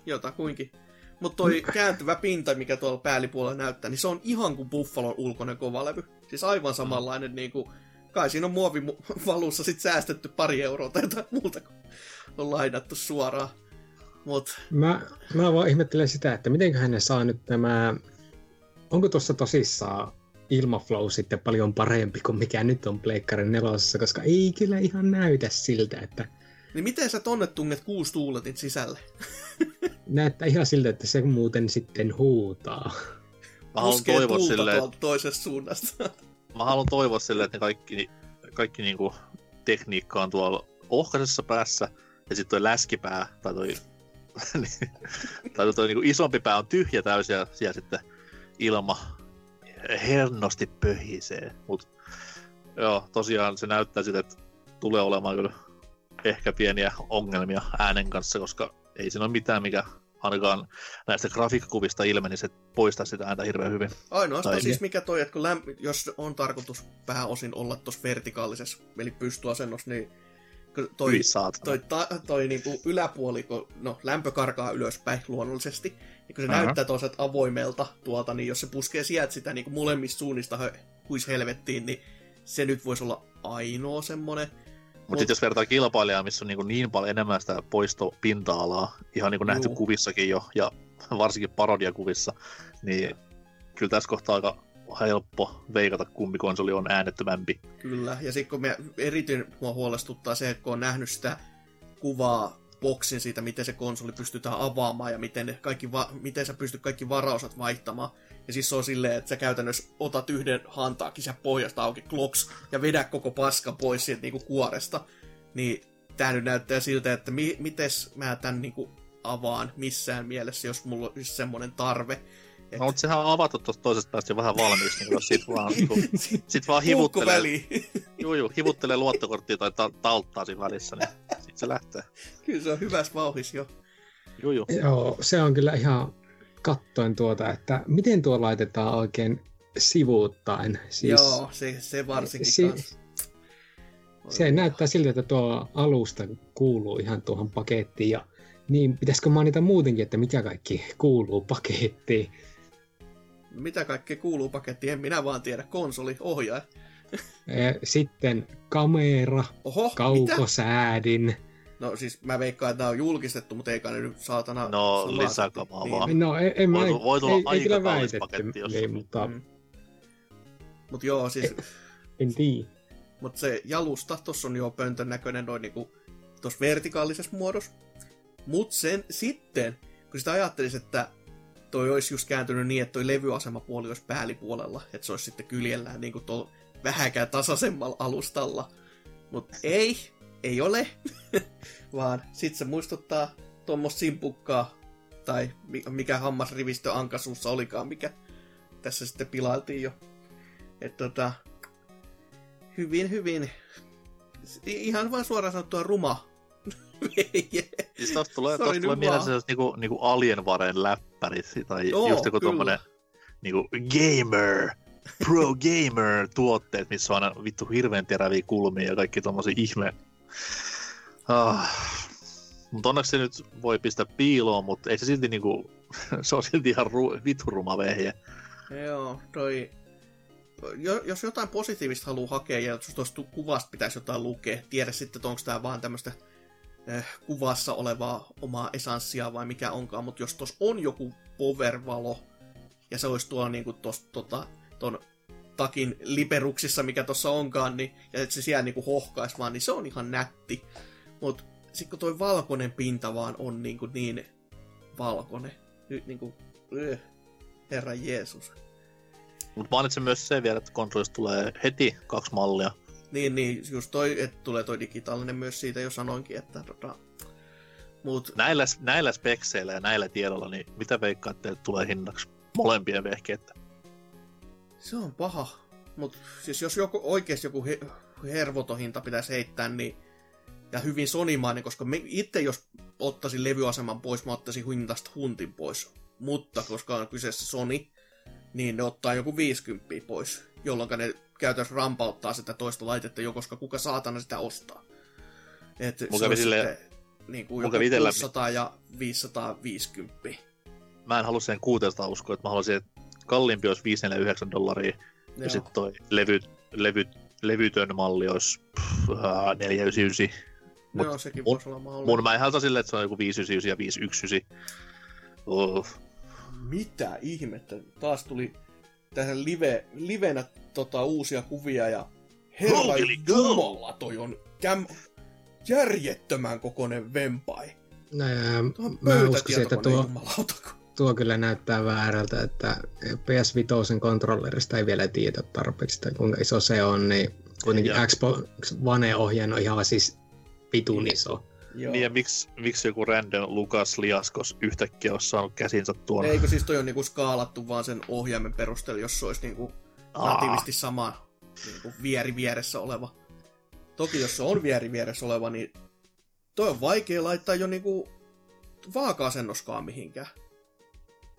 Jotakuinkin. Mutta toi kääntyvä pinta, mikä tuolla päällipuolella näyttää, niin se on ihan kuin Buffalon ulkoinen kovalevy. Siis aivan samanlainen, mm. niin kuin, kai siinä on muovivaluussa sit säästetty pari euroa tai jotain muuta, kun on lainattu suoraan. Mut... Mä, mä vaan ihmettelen sitä, että miten ne saa nyt nämä... Onko tuossa tosissaan ilmaflow sitten paljon parempi kuin mikä nyt on Pleikkarin nelosessa, koska ei kyllä ihan näytä siltä, että... Niin miten sä tonne tunnet kuusi tuuletin sisälle? <laughs> Näyttää ihan siltä, että se muuten sitten huutaa. Mä haluan toivoa silleen... toisesta suunnasta. <laughs> Mä haluan toivoa silleen, että ne kaikki, kaikki niinku tekniikka on tuolla ohkaisessa päässä, ja sitten toi läskipää, tai toi, <laughs> tai toi niinku isompi pää on tyhjä täysin, ja siellä sitten ilma hernosti pöhisee. Mutta joo, tosiaan se näyttää siltä, että tulee olemaan kyllä ehkä pieniä ongelmia äänen kanssa, koska ei siinä ole mitään, mikä ainakaan näistä grafiikkakuvista ilmeni, se poistaa sitä ääntä hirveän hyvin. Ainoastaan tai... siis mikä toi, että kun lämp- jos on tarkoitus pääosin olla tuossa vertikaalisessa, eli pystyasennossa, niin toi, toi, ta, toi niinku yläpuoli, kun no, lämpö karkaa ylöspäin luonnollisesti, ja kun se uh-huh. näyttää toisaalta avoimelta tuolta, niin jos se puskee sieltä sitä niin kuin molemmista suunnista huis helvettiin, niin se nyt voisi olla ainoa semmonen. Mutta Mut... sitten jos vertaa kilpailijaa, missä on niin, niin paljon enemmän sitä poistopinta-alaa, ihan niin kuin nähty kuvissakin jo, ja varsinkin parodiakuvissa, niin kyllä tässä kohtaa aika helppo veikata, kumpi konsoli on äänettömämpi. Kyllä, ja sitten kun me erityinen mua huolestuttaa se, että kun on nähnyt sitä kuvaa boksin siitä, miten se konsoli pystytään avaamaan ja miten, ne kaikki va- miten sä pystyt kaikki varausat vaihtamaan. Ja siis se on silleen, että sä käytännössä otat yhden hantaakin sen pohjasta auki, kloks, ja vedä koko paska pois sieltä niinku kuoresta. Niin tää nyt näyttää siltä, että mi- mites mä tän niinku avaan missään mielessä, jos mulla olisi semmoinen tarve. Et... No, mutta sehän on avattu tuosta toisesta päästä jo vähän valmiiksi, niin jos sit vaan, niin kuin, <laughs> sit vaan hivuttelee, juu, juu, hivuttelee luottokorttia tai ta- talttaa siinä välissä, niin sit se lähtee. Kyllä se on hyvässä vauhissa jo. Juu, juu. Joo, se on kyllä ihan kattoin tuota, että miten tuo laitetaan oikein sivuuttaen. Siis, Joo, se, se varsinkin si- kanssa. Se näyttää siltä, että tuo alusta kuuluu ihan tuohon pakettiin ja niin, pitäisikö mainita muutenkin, että mikä kaikki kuuluu pakettiin? Mitä kaikkea kuuluu pakettiin, en minä vaan tiedä. Konsoli, ohjaaja. <laughs> Sitten kamera, Oho, kaukosäädin. Mitä? No siis mä veikkaan, että tämä on julkistettu, mutta eikä ne nyt saatana... No lisäkamaa niin. vaan. No en, en mä... Voi, voi tulla ei, aika ei kyllä väitetty, jos... Niin, mutta... Mm. Mut joo, siis... en tiedä. Mutta se jalusta, tossa on jo pöntön näköinen noin niinku tuossa vertikaalisessa muodossa. Mut sen sitten, kun sitä ajattelisi, että toi olisi just kääntynyt niin, että toi levyasemapuoli olisi päällipuolella, että se olisi sitten kyljellään niin kuin tuolla vähäkään tasaisemmalla alustalla. Mutta ei, ei ole, <laughs> vaan sit se muistuttaa tuommoista simpukkaa, tai mikä hammasrivistö ankasuussa olikaan, mikä tässä sitten pilailtiin jo. Että tota, hyvin, hyvin, ihan vain suoraan sanottua ruma siis tosta tulee, tosta tulee mieleen sellaiset niinku, niinku alienvaren läppärit, tai Joo, just joku tommonen niinku gamer, pro gamer tuotteet, missä on aina vittu hirveän teräviä kulmia ja kaikki tommosia ihme. Ah. Mutta onneksi se nyt voi pistää piiloon, mutta ei se silti niinku, <laughs> se on silti ihan ru- vituruma vehje. Joo, toi... Jos jotain positiivista haluaa hakea ja tuosta kuvasta pitäisi jotain lukea, tiedä sitten, että onko tämä vaan tämmöistä eh, kuvassa olevaa omaa esanssia vai mikä onkaan, mutta jos tuossa on joku powervalo, ja se olisi tuolla niinku tos, tota, ton takin liperuksissa, mikä tuossa onkaan, niin, ja että se siellä niinku hohkaisi vaan, niin se on ihan nätti. Mutta sitten kun toi valkoinen pinta vaan on niinku niin valkoinen, nyt niinku, öh, herra Jeesus. Mutta mainitsen myös sen vielä, että konsolista tulee heti kaksi mallia. Niin, niin just toi, että tulee toi digitaalinen myös siitä jo sanoinkin, että tota, Mut... Näillä, näillä spekseillä ja näillä tiedolla, niin mitä veikkaatte, että tulee hinnaksi molempien vehkeitä? Se on paha. Mutta siis jos joku, oikeasti joku he, hervotohinta pitäisi heittää, niin ja hyvin sonimainen, koska me, itse jos ottaisin levyaseman pois, mä ottaisin hintasta huntin pois. Mutta koska on kyseessä Sony, niin ne ottaa joku 50 pois, jolloin ne käytännössä rampauttaa sitä toista laitetta jo, koska kuka saatana sitä ostaa. Et se on sille... niin kuin joku 600 ja 550. Mä en halua sen 600 uskoa, että mä haluaisin, että kalliimpi olisi 549 dollaria, Joo. ja sitten toi levy, levy, levytön malli olisi pff, 499. Mut Joo, sekin mun, voisi olla mahdollista. Mun mä en silleen, että se on joku 599 ja 519. Oh. Mitä ihmettä? Taas tuli tähän live, livenä tota, uusia kuvia ja herra jumala, toi on käm, järjettömän kokoinen vempai. No ja, mä uskoisin, että tuo, tuo kyllä näyttää väärältä, että PS5 kontrollerista ei vielä tiedä tarpeeksi, että kuinka iso se on, niin kuitenkin ja. Xbox One-ohjeen on ihan siis vitun iso. Joo. Niin ja miksi, miksi joku random Lukas Liaskos yhtäkkiä olisi saanut käsinsä tuon? Eikö siis toi on niinku skaalattu vaan sen ohjaimen perusteella, jos se olisi niinku natiivisti sama niinku vieri vieressä oleva. Toki jos se on vieri vieressä oleva, niin toi on vaikea laittaa jo niinku vaaka-asennoskaan mihinkään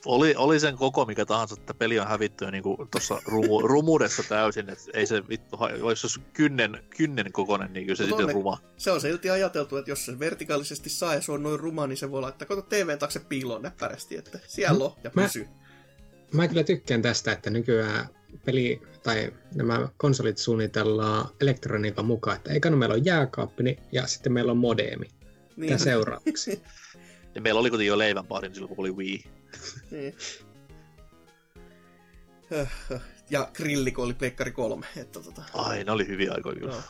oli, oli sen koko mikä tahansa, että peli on hävitty niin tuossa rumu, <laughs> rumuudessa täysin, että ei se vittu, jos se kynnen, kynnen kokonen, niin kyllä se no sitten ruma. Se on silti ajateltu, että jos se vertikaalisesti saa ja se on noin ruma, niin se voi laittaa kato TVn taakse piiloon näppärästi, että siellä on ja pysy. Mä, mä kyllä tykkään tästä, että nykyään peli tai nämä konsolit suunnitellaan elektroniikan mukaan, että eikä meillä on jääkaappi ja sitten meillä on modeemi. Niin. Tämä seuraavaksi. <laughs> ja meillä oli kuitenkin jo leivänpahdin silloin, kun oli Wii niin. <laughs> Ja grilliko oli Pleikkari 3. Että tota... Ai, ne oli hyviä aikoja kyllä. No.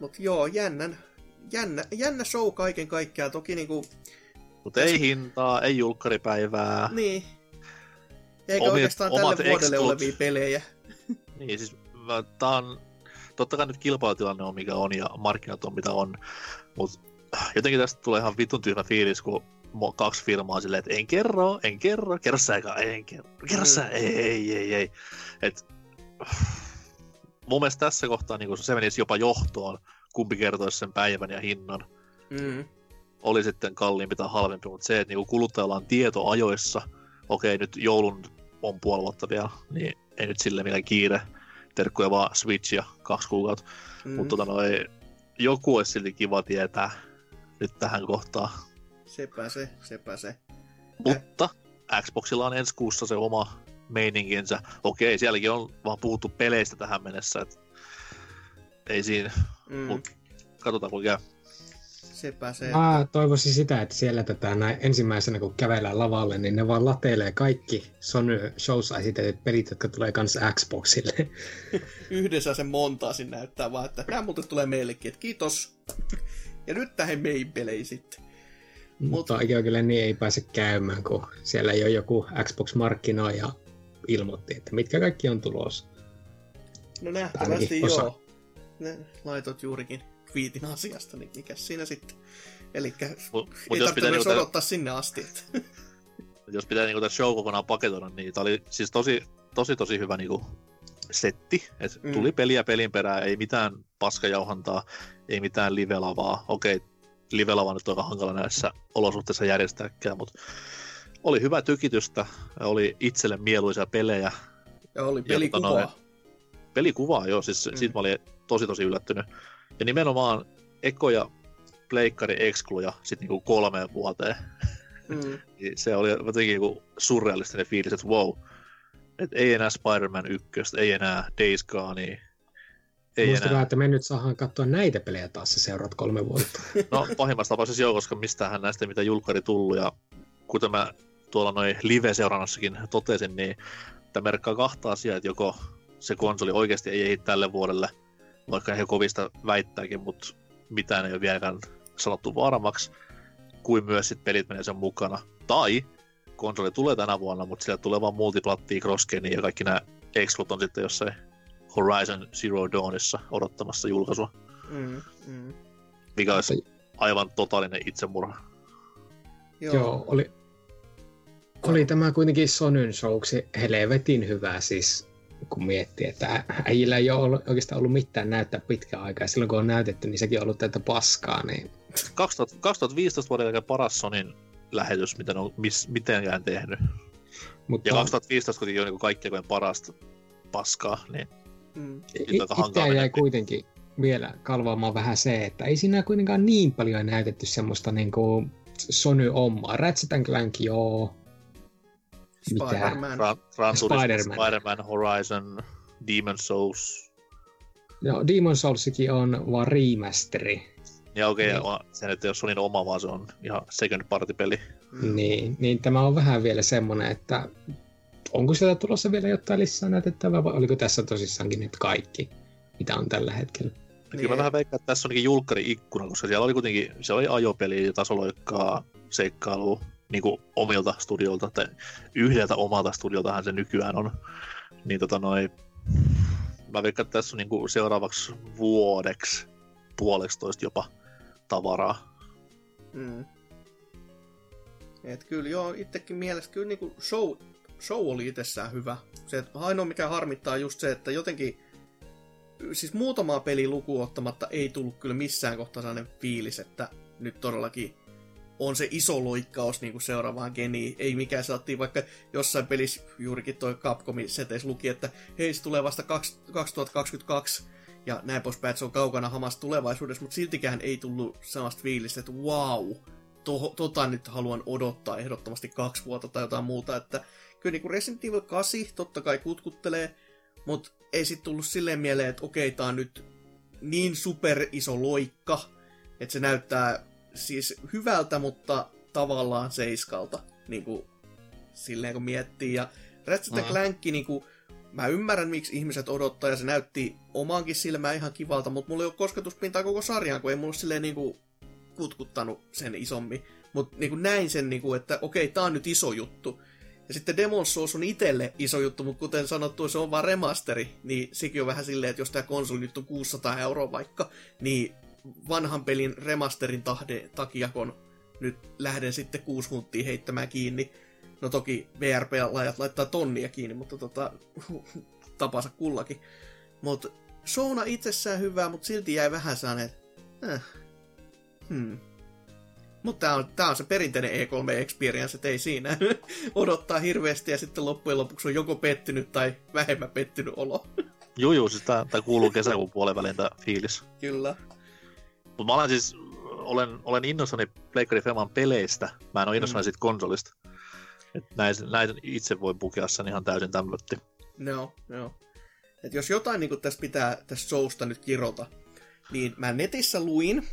Mut joo, jännän, jännä, jännä show kaiken kaikkiaan. Toki niinku... Mut ei hintaa, ei julkkaripäivää. Niin. Eikä Omit, oikeastaan tälle vuodelle extot. olevia pelejä. <laughs> Niin, siis tää on... Totta kai nyt kilpailutilanne on mikä on ja markkinat on mitä on, mutta jotenkin tästä tulee ihan vitun tyhmä fiilis, kun kaksi firmaa silleen, että en kerro, en kerro, kerro sä en kerro, kerro sä, mm. ei, ei, ei, ei. Et, mun mielestä tässä kohtaa niin se menisi jopa johtoon, kumpi kertoisi sen päivän ja hinnan. Mm. Oli sitten kalliimpi tai halvempi, mutta se, että niin kuluttajalla on tieto ajoissa, okei nyt joulun on puoli vuotta vielä, niin ei nyt sille mitään kiire, terkkuja vaan Switch ja kaksi kuukautta. Mm. Mutta tota, noi, joku olisi silti kiva tietää nyt tähän kohtaan sepä se, sepä se. Mutta Xboxilla on ensi kuussa se oma meininkinsä. Okei, sielläkin on vaan puhuttu peleistä tähän mennessä, että ei siinä, mm. mutta katsotaan kuinka käy. Sepä se. Mä toivoisin sitä, että siellä tätä näin ensimmäisenä kun kävellään lavalle, niin ne vaan latelee kaikki Sony showssa esitetyt pelit, jotka tulee kanssa Xboxille. Yhdessä se montaasin näyttää vaan, että nämä muuten tulee meillekin, että kiitos. ja nyt tähän meihin peleihin sitten. Mutta ikävä kyllä niin ei pääse käymään, kun siellä ei ole joku Xbox ja ilmoitti, että mitkä kaikki on tulossa. No nähtävästi osa. joo. Ne laitot juurikin kviitin asiasta, niin mikä siinä sitten. Eli mut, ei tarvitse myös niinku odottaa sinne asti. Että. jos pitää niinku tämä show kokonaan paketoida, niin tämä oli siis tosi, tosi, tosi hyvä niinku setti. Et mm. Tuli peliä pelin perään, ei mitään paskajauhantaa, ei mitään live-lavaa. Okei, livelava nyt aika hankala näissä olosuhteissa järjestääkään, mutta oli hyvä tykitystä, oli itselle mieluisia pelejä. Ja oli pelikuvaa. Ja, pelikuvaa, joo, siis mm. siitä mä olin tosi tosi yllättynyt. Ja nimenomaan ekoja pleikkari excluja sit niinku kolmeen vuoteen. Mm. <laughs> Niin se oli jotenkin joku surrealistinen fiilis, että wow, et ei enää Spider-Man 1, ei enää Days Gone, ei Muistakaa, enää. että me nyt saadaan katsoa näitä pelejä taas se seuraat kolme vuotta. <laughs> No pahimmassa tapauksessa joo, koska mistähän näistä mitä julkari tullut ja kuten mä tuolla noin live-seurannassakin totesin, niin tämä merkkaa kahta asiaa, että joko se konsoli oikeasti ei ehdi tälle vuodelle, vaikka he kovista väittääkin, mutta mitään ei ole vieläkään sanottu varmaksi, kuin myös sit pelit menee sen mukana. Tai konsoli tulee tänä vuonna, mutta sillä tulee vaan multiplattia, ja kaikki nämä exclut on sitten jossain Horizon Zero Dawnissa odottamassa julkaisua. Mm, mm. Mikä olisi aivan totaalinen itsemurha. Joo, Joo oli, oli tämä kuitenkin Sonyn showksi helvetin hyvä siis, kun miettii, että äijillä ei ole ollut, oikeastaan ollut mitään näyttää pitkään aikaa. Silloin kun on näytetty, niin sekin on ollut tätä paskaa. Niin... 2000, 2015 vuoden jälkeen paras Sonin lähetys, mitä on mis, mitenkään tehnyt. Mutta... Ja 2015 kuitenkin on niin kaikkein parasta paskaa, niin Mm. Itseä jäi kuitenkin vielä kalvaamaan vähän se, että ei siinä kuitenkaan niin paljon näytetty semmoista niin kuin Sony-omaa. Ratchet Clank, joo. Spider-Man. Ra- Spider-Man. Spider-Man, Horizon, Demon Souls. Joo, Demon Soulsikin on vaan remasteri. Ja okei, okay, niin. se nyt ei ole Sonin oma, vaan se on ihan second party peli. Mm. Niin, niin tämä on vähän vielä semmoinen, että onko sieltä tulossa vielä jotain lisää näytettävää vai oliko tässä tosissaankin nyt kaikki, mitä on tällä hetkellä? Niin. Kyllä mä vähän veikkaan, että tässä on julkkari-ikkuna, koska siellä oli kuitenkin se oli ajopeli ja tasoloikkaa, seikkailu niin kuin omilta studiolta, tai yhdeltä omalta studioltahan se nykyään on. Niin tota noi, mä veikkaan, että tässä on niin kuin seuraavaksi vuodeksi, puolestoista jopa tavaraa. Mm. Et kyllä joo, itsekin mielestä kyllä niin kuin show, show oli itsessään hyvä. Se, ainoa mikä harmittaa just se, että jotenkin siis muutamaa peli lukuun ottamatta ei tullut kyllä missään kohtaa sellainen fiilis, että nyt todellakin on se iso loikkaus niin kuin seuraavaan geniin. Ei mikään saattiin vaikka jossain pelissä juurikin toi Capcomin seteis luki, että hei se tulee vasta 2022 ja näin poispäin, että se on kaukana hamasta tulevaisuudessa, mutta siltikään ei tullut sellaista fiilistä, että wow, to, tota nyt haluan odottaa ehdottomasti kaksi vuotta tai jotain muuta, että kyllä niin kuin Resident Evil 8 totta kai kutkuttelee, mutta ei sit tullut silleen mieleen, että okei, tää on nyt niin super iso loikka, että se näyttää siis hyvältä, mutta tavallaan seiskalta, niin kuin silleen kun miettii. Ja Ratchet mm. Clank, niin kuin, mä ymmärrän, miksi ihmiset odottaa, ja se näytti omaankin silmään ihan kivalta, mutta mulla ei ole kosketuspintaa koko sarjaan, kun ei mulla silleen niin kuin, kutkuttanut sen isommin. Mutta niin näin sen, niin kuin, että okei, tää on nyt iso juttu. Ja sitten Demon's Souls on itselle iso juttu, mutta kuten sanottu, se on vaan remasteri, niin sekin on vähän silleen, että jos tämä konsoli nyt on 600 euroa vaikka, niin vanhan pelin remasterin tahde, takia, kun nyt lähden sitten kuusi hunttia heittämään kiinni. No toki VRP-lajat laittaa tonnia kiinni, mutta tota, <laughs> tapansa kullakin. Mutta Shona itsessään hyvä, mutta silti jäi vähän sellainen, äh, hmm, mutta tämä on, tää on se perinteinen E3 experience, että ei siinä <laughs> odottaa hirveästi ja sitten loppujen lopuksi on joko pettynyt tai vähemmän pettynyt olo. <laughs> Joo, joo, siis tämä kuuluu kesäkuun puolen väliin tämä fiilis. Kyllä. Mutta mä olen siis, olen, olen innossani Pleikkari Feman peleistä, mä en ole innossani mm. siitä konsolista. näitä, näitä itse voi pukea sen ihan täysin tämmötti. No, no. Et jos jotain niin tässä pitää tästä showsta nyt kirota, niin mä netissä luin,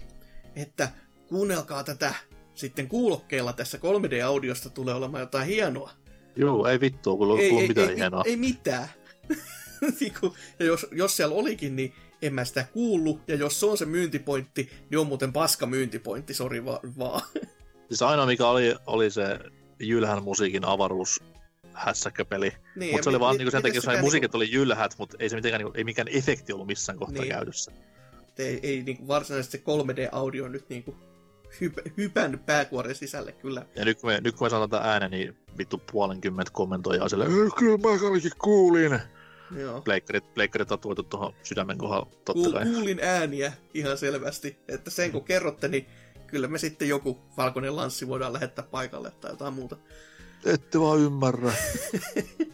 että kuunnelkaa tätä sitten kuulokkeella tässä 3D-audiosta tulee olemaan jotain hienoa. Joo, ei vittua, kun ei, ei, mitään ei, hienoa. Ei, ei mitään. <laughs> Niinku, ja jos, jos siellä olikin, niin en mä sitä kuullut, ja jos se on se myyntipointti, niin on muuten paska myyntipointti, sori va- vaan. <laughs> Siis ainoa mikä oli, oli se Jylhän musiikin avaruus hässäkköpeli. Niin, mutta se oli vaan niin sen takia, että musiikit niinku... oli jylhät, mutta ei se mitenkään, niinku, ei mikään efekti ollut missään kohtaa niin. käytössä. Ei, ei niin varsinaisesti se 3D-audio nyt niin kuin hyp- hypännyt pääkuoren sisälle kyllä. Ja nyt kun me, nyt kun me sanon tätä äänen, niin vittu puolenkymmentä kommentoijaa sille, kyllä mä kaikki kuulin. Joo. Pleikkarit, pleikkarit tatuoitu tuohon sydämen kohdalla, totta Kuul, kai. Kuulin ääniä ihan selvästi, että sen kun kerrotte, niin kyllä me sitten joku valkoinen lanssi voidaan lähettää paikalle tai jotain muuta. Ette vaan ymmärrä.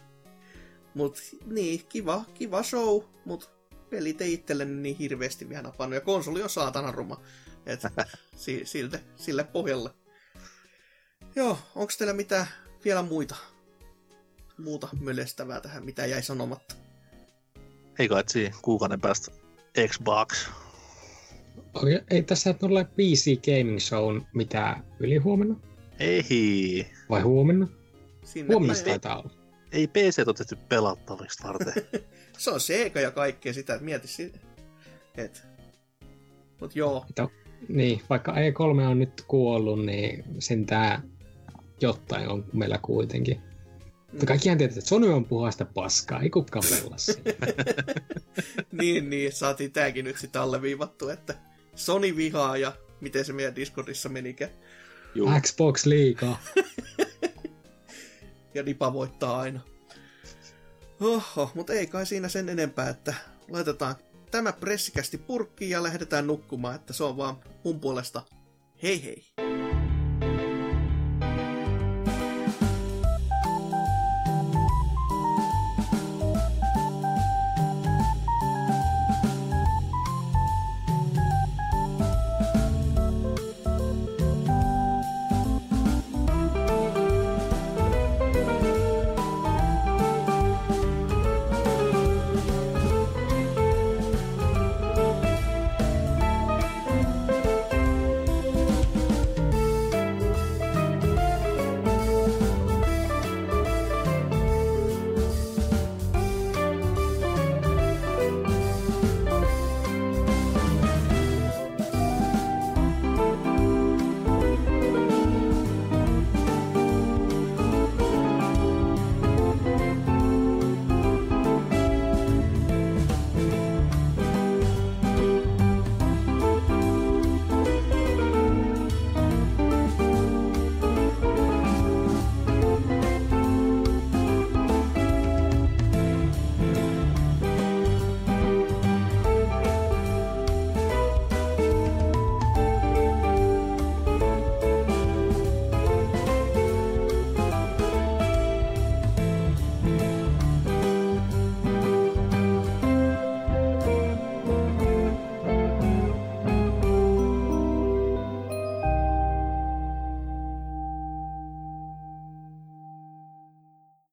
<laughs> mut niin, kiva, kiva show, mut pelit ei itselleni niin hirveästi vielä napannut. Ja konsoli on saatana ruma. Et, si, siltä, sille pohjalle. Joo, onko teillä mitään vielä muita muuta mölestävää tähän, mitä jäi sanomatta? Ei kai siinä kuukauden päästä Xbox. Ei, ei tässä ole PC Gaming Show mitä yli huomenna? Ei. Vai huomenna? Sinne huomenna ei, taitaa olla. Ei PC on tehty pelattaviksi varten. <laughs> se on Sega ja kaikkea sitä, että mieti sitä. Et. Mut joo. Että, niin, vaikka E3 on nyt kuollut, niin sen tää jotain on meillä kuitenkin. Mutta kaikkihan tietää, että Sony on puhasta paskaa, ei kukaan pelaa <laughs> niin, niin, saatiin tääkin nyt sitten alleviivattu, että Sony vihaa ja miten se meidän Discordissa menikään. Juu. Xbox liikaa. <laughs> ja Nipa voittaa aina. Oho, mutta ei kai siinä sen enempää, että laitetaan tämä pressikästi purkkiin ja lähdetään nukkumaan, että se on vaan mun puolesta hei hei.